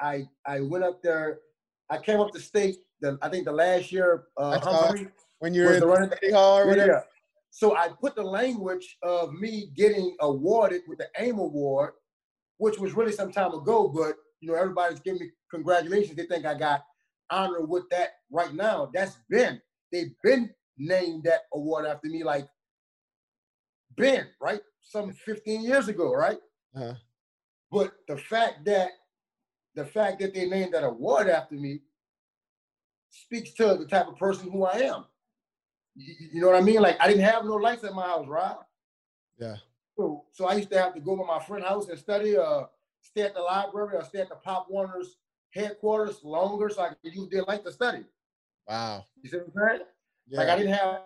I I went up there. I came up to state. The I think the last year, uh, I saw it. Humphrey When you're in the the running. city hall or whatever. yeah. So I put the language of me getting awarded with the AIM award, which was really some time ago, but you know, everybody's giving me congratulations. They think I got honored with that right now. That's been, they've been named that award after me, like Ben, right? Some 15 years ago, right? Uh-huh. But the fact that the fact that they named that award after me speaks to the type of person who I am. You, you know what I mean? Like I didn't have no lights at my house, right? Yeah. So, so I used to have to go to my friend's house and study, uh, stay at the library or stay at the Pop Warner's headquarters longer so I could use their light to study. Wow. You see what I'm saying? Yeah. Like I didn't have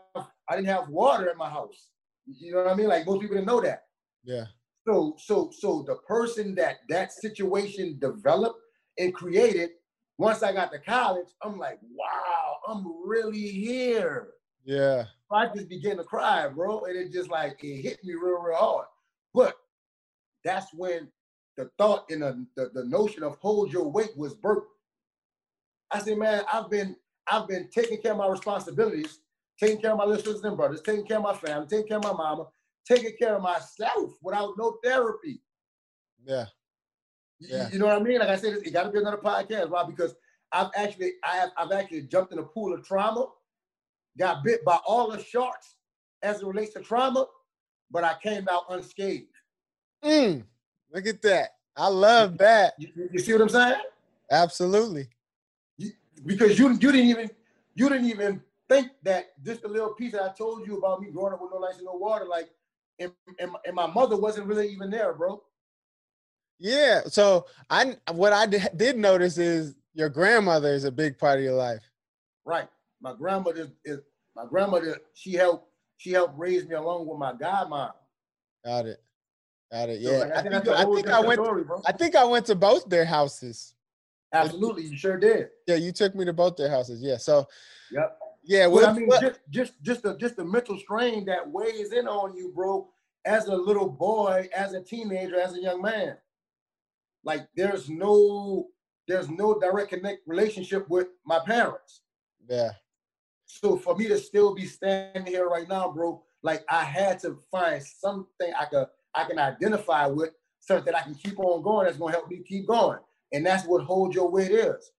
I didn't have water in my house. You know what I mean? Like most people didn't know that. yeah. So, so, so the person that that situation developed and created, once I got to college, I'm like, wow, I'm really here. Yeah. I just began to cry, bro, and it just like it hit me real, real hard. But that's when the thought and the, the, the notion of hold your weight was birthed. I said, man, I've been I've been taking care of my responsibilities, taking care of my little sisters and brothers, taking care of my family, taking care of my mama, taking care of myself without no therapy. Yeah. You- Yeah. You know what I mean? Like I said, it got to be another podcast, Rob, because I've actually I have I've actually jumped in a pool of trauma, got bit by all the sharks as it relates to trauma, but I came out unscathed. Mm, look at that. I love that. You, you- you see what I'm saying? Absolutely. Because you you didn't even you didn't even think that just a little piece that I told you about me growing up with no lights and no water, like, and, and, and my mother wasn't really even there, bro. Yeah. So I what I did notice is your grandmother is a big part of your life. Right. My grandmother is my grandmother. She helped. she helped raise me along with my godmom. Got it. Got it. So, Yeah. like, I think think, that's a I, think I went. story. I think I went to both their houses. Absolutely, you sure did. Yeah, you took me to both their houses. Yeah. So Yep. yeah. Well, I mean, what- just just just the just the mental strain that weighs in on you, bro, as a little boy, as a teenager, as a young man. Like there's no there's no direct connect relationship with my parents. yeah. So for me to still be standing here right now, bro, like I had to find something I could I can identify with, something that I can keep on going. That's gonna help me keep going, and that's what hold your weight is.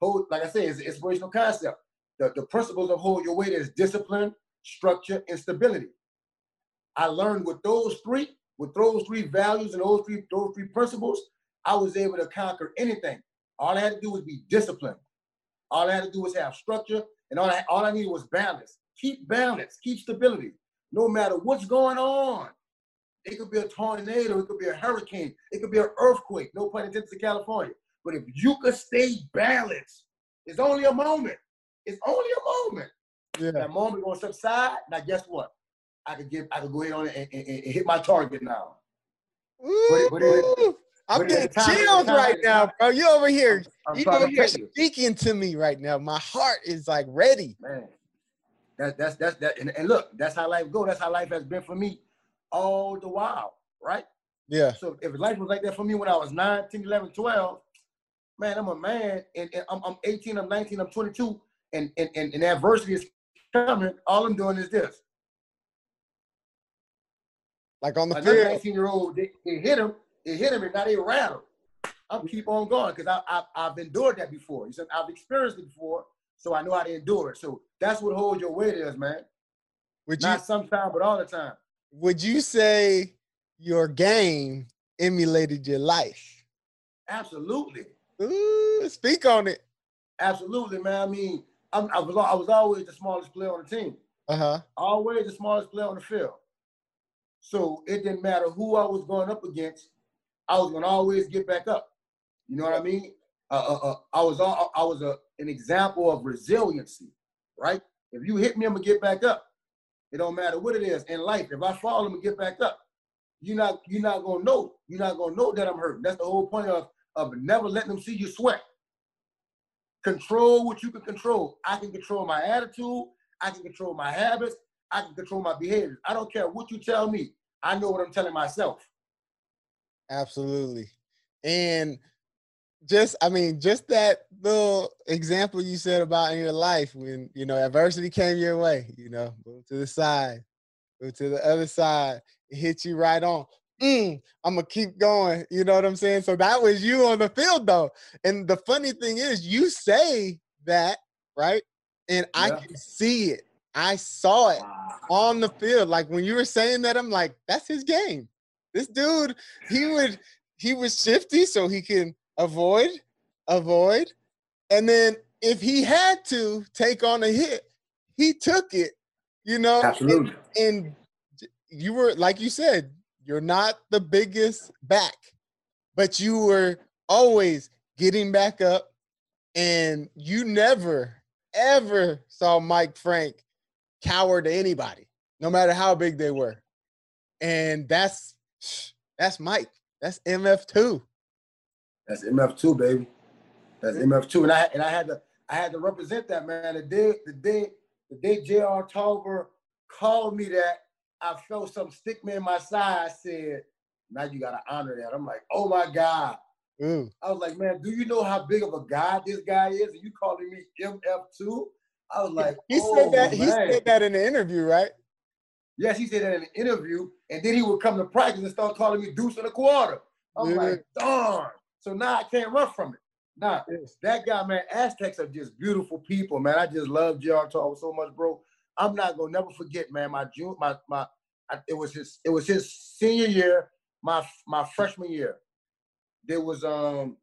Hold, like I said, it's an inspirational concept. The, the principles of hold your weight is discipline, structure, and stability. I learned with those three, with those three values and those three those three principles, I was able to conquer anything. All I had to do was be disciplined. All I had to do was have structure, and all I, all I needed was balance. Keep balance, keep stability. No matter what's going on, it could be a tornado, it could be a hurricane, it could be an earthquake. No pun intended to California. But if you could stay balanced, it's only a moment. It's only a moment. Yeah. That moment gonna subside. Now, guess what? I could give. I could go ahead on and, and- and hit my target now. But it- but it- Ooh, I'm but getting chills right now, bro. You over here. I'm You trying over here speaking to me right now. My heart is like ready. man. That, that's that's that, and, and look, that's how life go. That's how life has been for me all the while, right? Yeah. So if life was like that for me when I was 9, 10, 11, 12, man, I'm a man, and, and I'm, I'm 18, I'm 19, I'm 22, and, and, and, and adversity is coming. All I'm doing is this. Like on the Another field. 19 year old, it, it hit him, it hit him, and now they rattle. I'm keep on going because I, I, I've endured that before. You said I've experienced it before, so I know how to endure it. So that's what hold your weight is, man. Would you Not sometimes, but all the time. Would you say your game emulated your life? Absolutely, Ooh, speak on it. absolutely, man. I mean, I'm, I was I was always the smallest player on the team, Uh-huh. always the smallest player on the field. So it didn't matter who I was going up against, I was gonna always get back up. You know what I mean? Uh, uh, uh, I was all, I was a, an example of resiliency, right? If you hit me, I'm gonna get back up. It don't matter what it is in life. If I fall, I'm gonna get back up. You're not you're not gonna know. You're not gonna know that I'm hurting. That's the whole point of of never letting them see you sweat. Control what you can control. I can control my attitude. I can control my habits. I can control my behaviors. I don't care what you tell me. I know what I'm telling myself. Absolutely. And just I mean, just that little example you said about in your life when you know adversity came your way, you know, move to the side, move to the other side, it hit you right on. Mm, I'm gonna keep going. You know what I'm saying? So that was you on the field though. And the funny thing is, you say that, right? And I can see it. I saw it on the field. Like when you were saying that, I'm like, that's his game. This dude, he would, he was shifty so he can avoid, avoid. And then if he had to take on a hit, he took it, you know? and- Absolutely. And, j- you were, like you said, you're not the biggest back, but you were always getting back up. And you never, ever saw Mike Frank cower to anybody, no matter how big they were. And that's that's Mike. That's MF2. That's MF2, baby. That's MF2. And I and I had to I had to represent that man. The day the day the day J.R. Tolver called me that, I felt some stick me in my side. I said, now you gotta honor that. I'm like, oh my God. Ooh. I was like, man, do you know how big of a guy this guy is? And you calling me MF2? I was like, <laughs> He oh, said that he said that in the interview, right? Yes, he said that in the interview, and then he would come to practice and start calling me deuce in a quarter. I'm Yeah. like, darn. So now I can't run from it. Now, that guy, man, Aztecs are just beautiful people, man. I just love J.R. Talk so much, bro. I'm not gonna never forget, man. My June, my my, I, it was his, it was his senior year, my my freshman year. There was um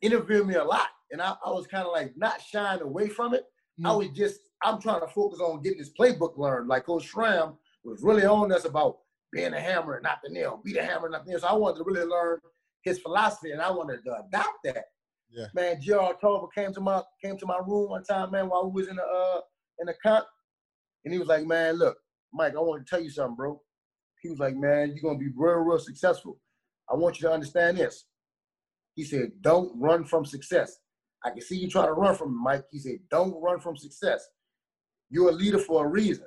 interviewing me a lot, and I, I was kind of like not shying away from it. I Mm. was just, I'm trying to focus on getting this playbook learned. Like Coach Schramm was really on us about being a hammer and not the nail, be the hammer and not the nail. So I wanted to really learn his philosophy, and I wanted to adopt that. Yeah. Man, J.R. Tolver came to my came to my room one time, man, while we was in the uh in the camp, and he was like, "Man, look, Mike, I want to tell you something, bro. He was like, man, you're gonna be real, real successful. I want you to understand this. He said, don't run from success. I can see you trying to run from it, Mike. He said, don't run from success. You're a leader for a reason.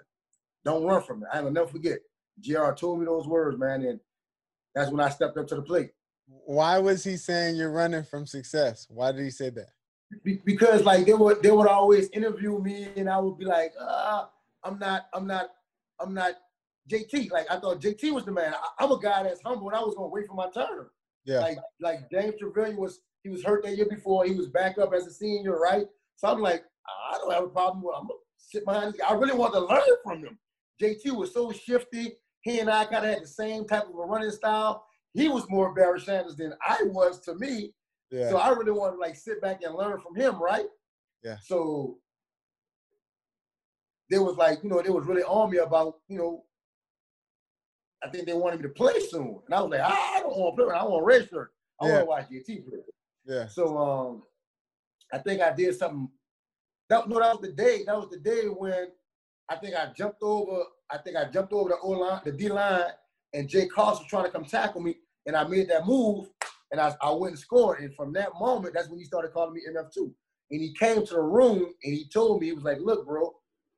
Don't run from it. I will never forget. JR told me those words, man, and that's when I stepped up to the plate. Why was he saying you're running from success? Why did he say that? Be- because like they would they would always interview me and I would be like, uh, I'm not, I'm not, I'm not JT. Like I thought JT was the man. I, am a guy that's humble and I was gonna wait for my turn. Yeah. Like like James Trevelyan was he was hurt that year before. He was back up as a senior, right? So I'm like, I don't have a problem with I'm gonna sit behind this guy. I really want to learn from him. JT was so shifty. He and I kind of had the same type of a running style. He was more Barry Sanders than I was to me. Yeah. So I really want to like sit back and learn from him, right? Yeah. So they was like, you know, they was really on me about, you know, I think they wanted me to play soon. And I was like, I don't want to play. I want a red shirt. I Yeah. want to watch JT play. yeah. So um, I think I did something. That no, that was the day. That was the day when I think I jumped over. I think I jumped over the O line, the D line, and Jay Carson was trying to come tackle me, and I made that move, and I, I went and scored. And from that moment, that's when he started calling me MF2. And he came to the room and he told me, he was like, "Look, bro,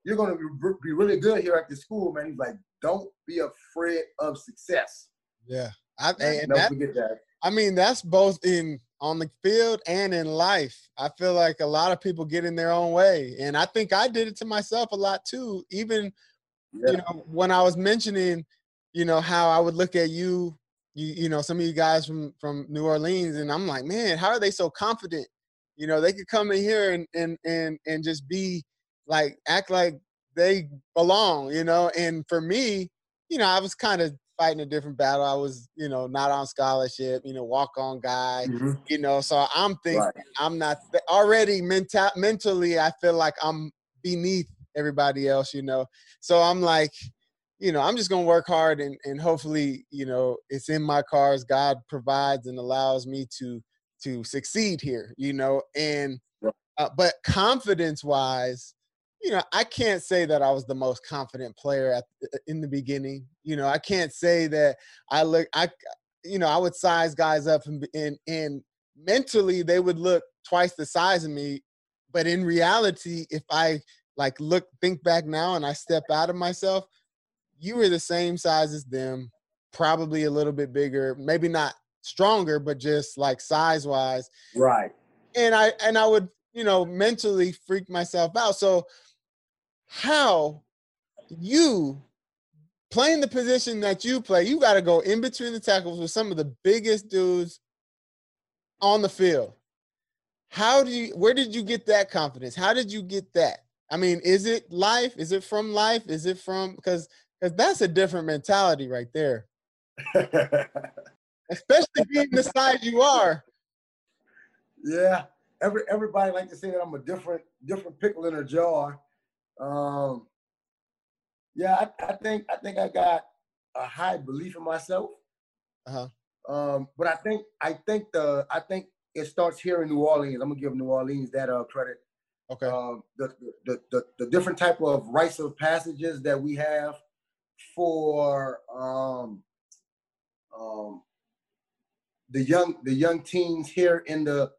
you're gonna be, be really good here at the school, man." He's like, "Don't be afraid of success." Yeah. I, and Never that, forget that. I mean, that's both in on the field and in life. I feel like a lot of people get in their own way. And I think I did it to myself a lot too. Even, Yeah. you know, when I was mentioning, you know, how I would look at you, you, you know, some of you guys from from New Orleans, and I'm like, man, how are they so confident? You know, they could come in here and and and and just be like act like they belong, you know. And for me, you know, I was kind of fighting a different battle. I was, you know, not on scholarship, you know, walk on guy, Mhm. you know. So I'm thinking Right. I'm not th- already mental mentally. I feel like I'm beneath everybody else, you know. So I'm like, you know, I'm just gonna work hard and and hopefully, you know, it's in my cars. God provides and allows me to to succeed here, you know. And uh, but confidence wise, you know, I can't say that I was the most confident player at in the beginning. You know, I can't say that I look I you know, I would size guys up and and and mentally they would look twice the size of me, but in reality, if I like look think back now and I step out of myself, you were the same size as them, probably a little bit bigger, maybe not stronger, but just like size wise Right. and I and I would you know mentally freak myself out. So how you playing the position that you play, you got to go in between the tackles with some of the biggest dudes on the field. How do you? Where did you get that confidence? How did you get that? I mean, is it life? Is it from life? Is it from because because that's a different mentality right there. <laughs> Especially being the size you are. Yeah, every everybody like to say that I'm a different different pickle in a jar. Um, yeah, I, I think I think I got a high belief in myself. Uh-huh. Um, but I think I think the I think it starts here in New Orleans. I'm gonna give New Orleans that uh, credit. Okay. Um, the, the the the different type of rites of passages that we have for um, um, the young the young teens here in the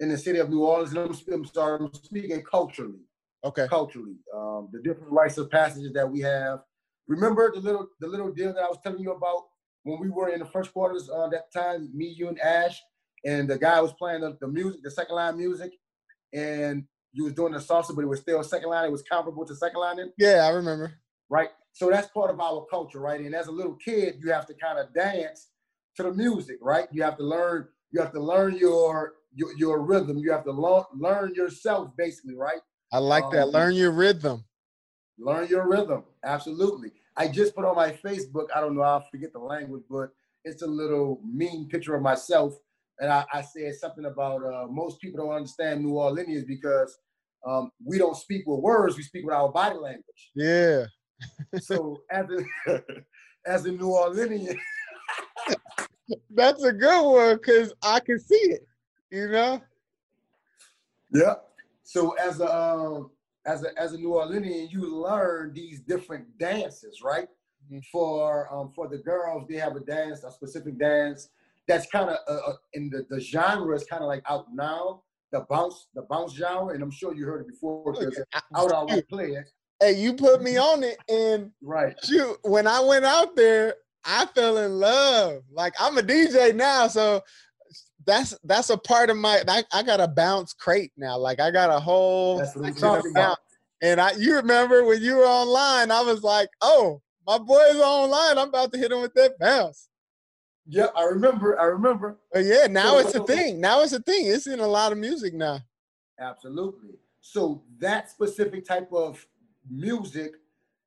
in the city of New Orleans. And I'm, I'm sorry, I'm speaking culturally. Okay. Culturally, um, the different rites of passages that we have. Remember the little the little deal that I was telling you about when we were in the first quarters uh, that time, me, you, and Ash, and the guy was playing the, the music, the second line music, and you was doing the salsa, but it was still second line. It was comparable to second line, Yeah, I remember. right? So that's part of our culture, right? And as a little kid, you have to kind of dance to the music, right? You have to learn. You have to learn your your, your rhythm. You have to learn learn yourself, basically, right? I like that. Um, Learn your rhythm. Learn your rhythm. Absolutely. I just put on my Facebook, I don't know, I'll forget the language, but it's a little mean picture of myself. And I, I said something about uh, most people don't understand New Orleans because um, we don't speak with words, we speak with our body language. Yeah. So as a, <laughs> as a New Orleanian, <laughs> That's a good one because I can see it. You know? yeah. So as a um, as a as a New Orleanian, you learn these different dances, right? Mhm. For um for the girls, they have a dance, a specific dance that's kind of uh, uh, in the the genre is kind of like out now, the bounce the bounce genre, and I'm sure you heard it before because out I would play it, Hey, you put me <laughs> on it, and right? shoot, when I went out there, I fell in love. Like I'm a DJ now, so that's that's a part of my. I, I got a bounce crate now. Like I got a whole section of bounce. And I, you remember when you were online, I was like, "Oh, my boy's online. I'm about to hit him with that bounce." Yeah, I remember. I remember. But yeah, now it's a thing. Now it's a thing. It's in a lot of music now. Absolutely. So that specific type of music,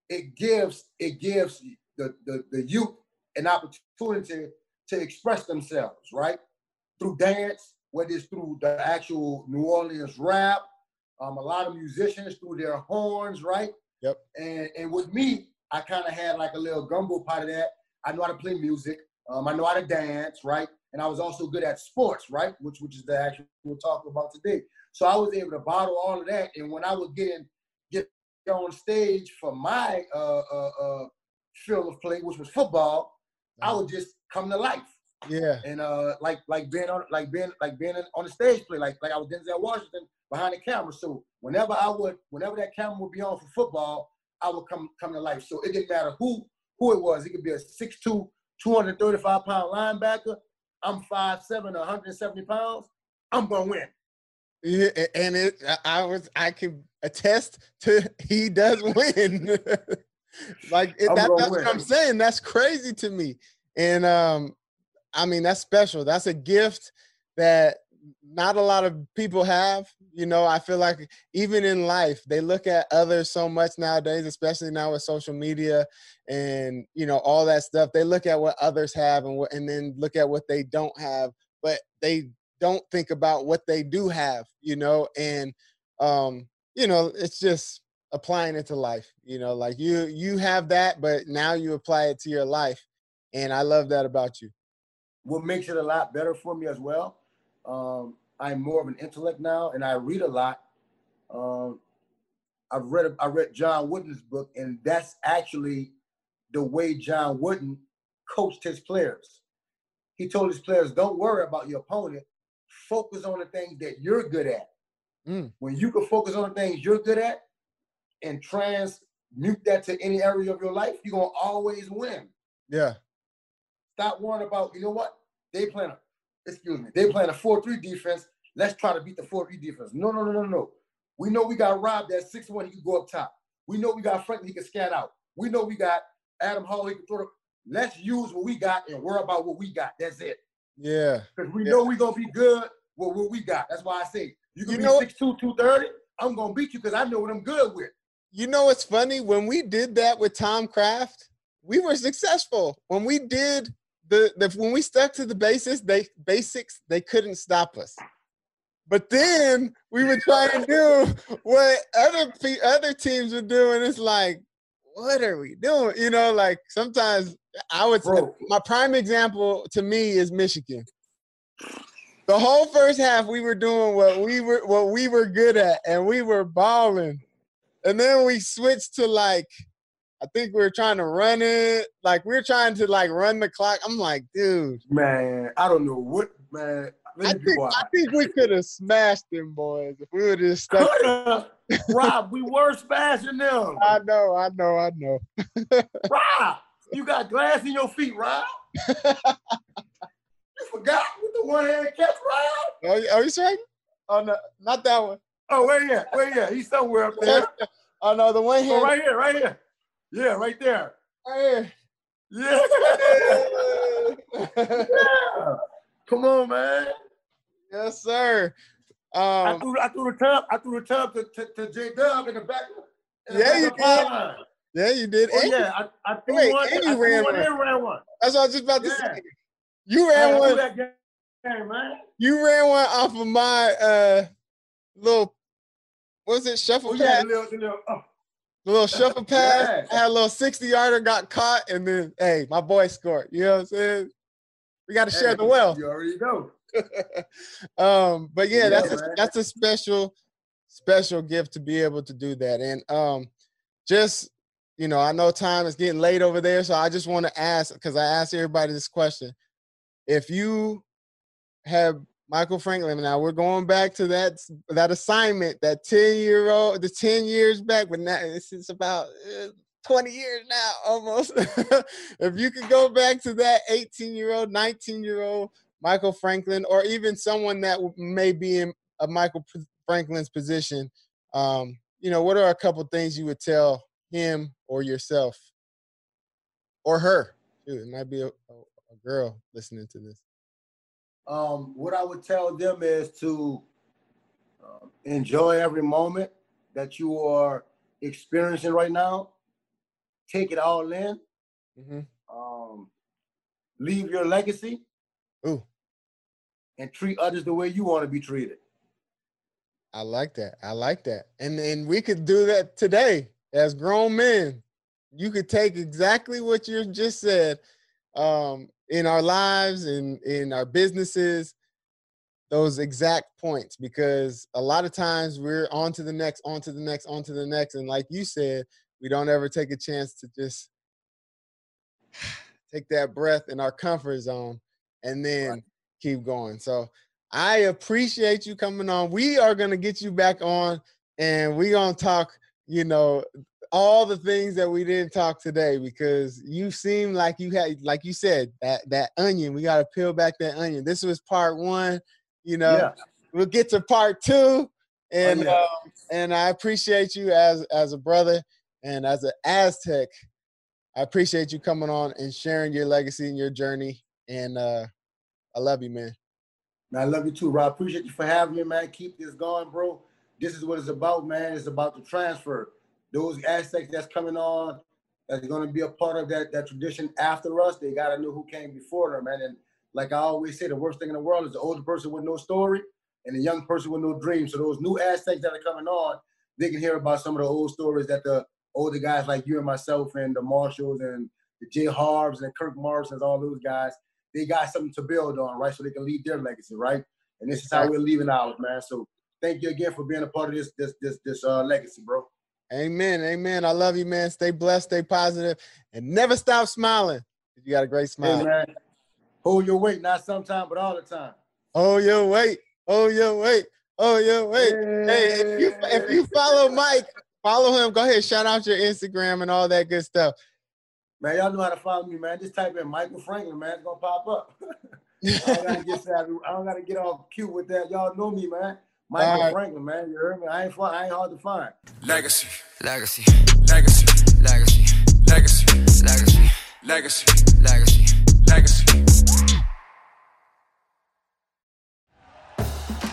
it gives it gives the, the, the youth an opportunity to express themselves, right? Through dance, whether it's through the actual New Orleans rap, um, a lot of musicians through their horns, right? Yep. And and with me, I kind of had like a little gumbo part of that. I know how to play music. Um, I know how to dance, right? And I was also good at sports, right? Which which is the actual we're talking about today. So I was able to bottle all of that. And when I would get in, get on stage for my uh, uh, uh, field of play, which was football, I would just come to life. Yeah. And uh, like like being on like being like being on the stage play, like like I was Denzel Washington behind the camera. So whenever I would, whenever that camera would be on for football, I would come come to life. So it didn't matter who who it was. It could be a 6'2", 235 pound linebacker. I'm 5'7", 170 pounds. I'm gonna win. Yeah, and it I- was I can attest to <laughs> he does win. <laughs> like it, that, that's what I'm saying. That's crazy to me. And um I mean that's special. That's a gift that not a lot of people have. You know, I feel like even in life, they look at others so much nowadays, especially now with social media and you know all that stuff. They look at what others have and what and then look at what they don't have, but they don't think about what they do have, you know, and um, you know, it's just applying it to life, you know, like you you have that, but now you apply it to your life. And I love that about you. what makes it a lot better for me as well. Um, I'm more of an intellect now, and I read a lot. Um, I've read I read John Wooden's book, and that's actually the way John Wooden coached his players. He told his players, "Don't worry about your opponent. Focus on the things that you're good at. Mm. When you can focus on the things you're good at, and transmute that to any area of your life, you're gonna always win." Yeah. Stop worrying about, you know what? They playing a, excuse me, they playing a 4-3 defense. Let's try to beat the 4-3 defense. No, no, no, no, no. We know we got Rob that 6-1, he can go up top. We know we got Franklin, he can scat out. We know we got Adam Hall, he can throw the, let's use what we got and worry about what we got. That's it. Yeah. Because we Yeah. know we're gonna be good with what we got. That's why I say you can You be know- 6'2, 230. I'm gonna beat you because I know what I'm good with. You know what's funny? When we did that with Tom Craft, we were successful. When we did the, the when we stuck to the basics, they basics, they couldn't stop us. But then we would try and do what other other teams were doing. It's like, what are we doing? You know, like sometimes I would Bro. my prime example to me is Michigan. The whole first half we were doing what we were what we were good at, and we were balling. And then we switched to like, I think we were trying to run it. Like we were trying to like run the clock. I'm like, dude, Man, I don't know what man. I Let me be think. I think we could have smashed them boys if we would have stuck. <laughs> <laughs> Rob, we were smashing them. I know, I know, I know. <laughs> Rob, you got glass in your feet, Rob. you forgot with the one hand catch, Rob. Oh, you- oh, you saying? Oh no, not that one. Oh, where at? Where at? He's somewhere up there. <laughs> Oh no, the one Oh, hand. right here, right here. Yeah, right there. right Yeah. yeah. Come on, man. yes, sir. I Um, threw I threw the tub. I threw the tub to, to, to J Dub in the back. in Yeah, you the foul did. line. yeah, you did. Oh And yeah, I, I threw Wait, one. and I you threw ran one one. ran one. That's what I was just about to Yeah. say. You ran threw one. that game, man. You ran one off of my uh little. What was it? Shuffle Oh pass. yeah, the little, little, oh. The little shuffle <laughs> pass. Yeah. I had a little 60 yarder, got caught, and then hey, my boy scored. You know what I'm saying? We got to share the Hey, wealth. You already know. <laughs> um, but yeah, Yeah, that's a, that's a special, special gift to be able to do that. And um, just you know, I know time is getting late over there, so I just want to ask because I asked everybody this question: If you have Michael Franklin, now we're going back to that that assignment, that ten year old, the ten years back, but now it's, is about. Uh, 20 years now almost <laughs> if you could go back to that 18 year old 19 year old michael franklin or even someone that may be in a michael franklin's position um, you know what are a couple things you would tell him or yourself or her. Dude, it might be a, a, girl listening to this. Um, what I would tell them is to uh, enjoy every moment that you are experiencing right now. Take it all in. Mm-hmm. Um, leave your legacy. Ooh. And treat others the way you want to be treated. I like that. I like that. And and we could do that today as grown men, you could take exactly what you just said um, in our lives and in, in our businesses, those exact points, because a lot of times we're on to the next, on to the next, on to the next. And like you said, we don't ever take a chance to just <sighs> take that breath in our comfort zone and then right. Keep going. So I appreciate you coming on. We are going to get you back on and we're going to talk you know, all the things that we didn't talk today because you seem like you had, like you said, that that onion. We got to peel back that onion. This was part one. You know, yeah. we'll get to part two. and oh, yeah. um, and I appreciate you as as a brother and as an Aztec. I appreciate you coming on and sharing your legacy and your journey. And uh, I love you, man. I love you too, Rob. Appreciate you for having me, man. Keep this going, bro this is what it's about, man. It's about the transfer. Those aspects that's coming on, that's going to be a part of that that tradition after us. They got to know who came before them, man. And like I always say, the worst thing in the world is the older person with no story and the young person with no dream. So those new aspects that are coming on, they can hear about some of the old stories that the older guys like you and myself and the Marshalls and the J Harbs and Kirk Morrisons, all those guys, they got something to build on, right? So they can lead their legacy, right? And this is how we're leaving ours, man. So thank you again for being a part of this this this this uh, legacy, bro. Amen. Amen. I love you, man. Stay blessed, stay positive, and never stop smiling. You got a great smile. Hey, man. Hold your weight, not sometime, but all the time. Oh your weight. Oh your weight. Oh your weight. Hey, hey if you if you follow Mike, follow him. Go ahead, shout out your Instagram and all that good stuff. Man, y'all know how to follow me, man. Just type in Michael Franklin, man. It's gonna pop up. I don't gotta get I don't gotta get all cute with that. Y'all know me, man. Michael right. Franklin, man. You heard me? I ain't, I ain't hard to find. Legacy. Legacy. Legacy. Legacy. Legacy. Legacy. Legacy. Legacy. Legacy.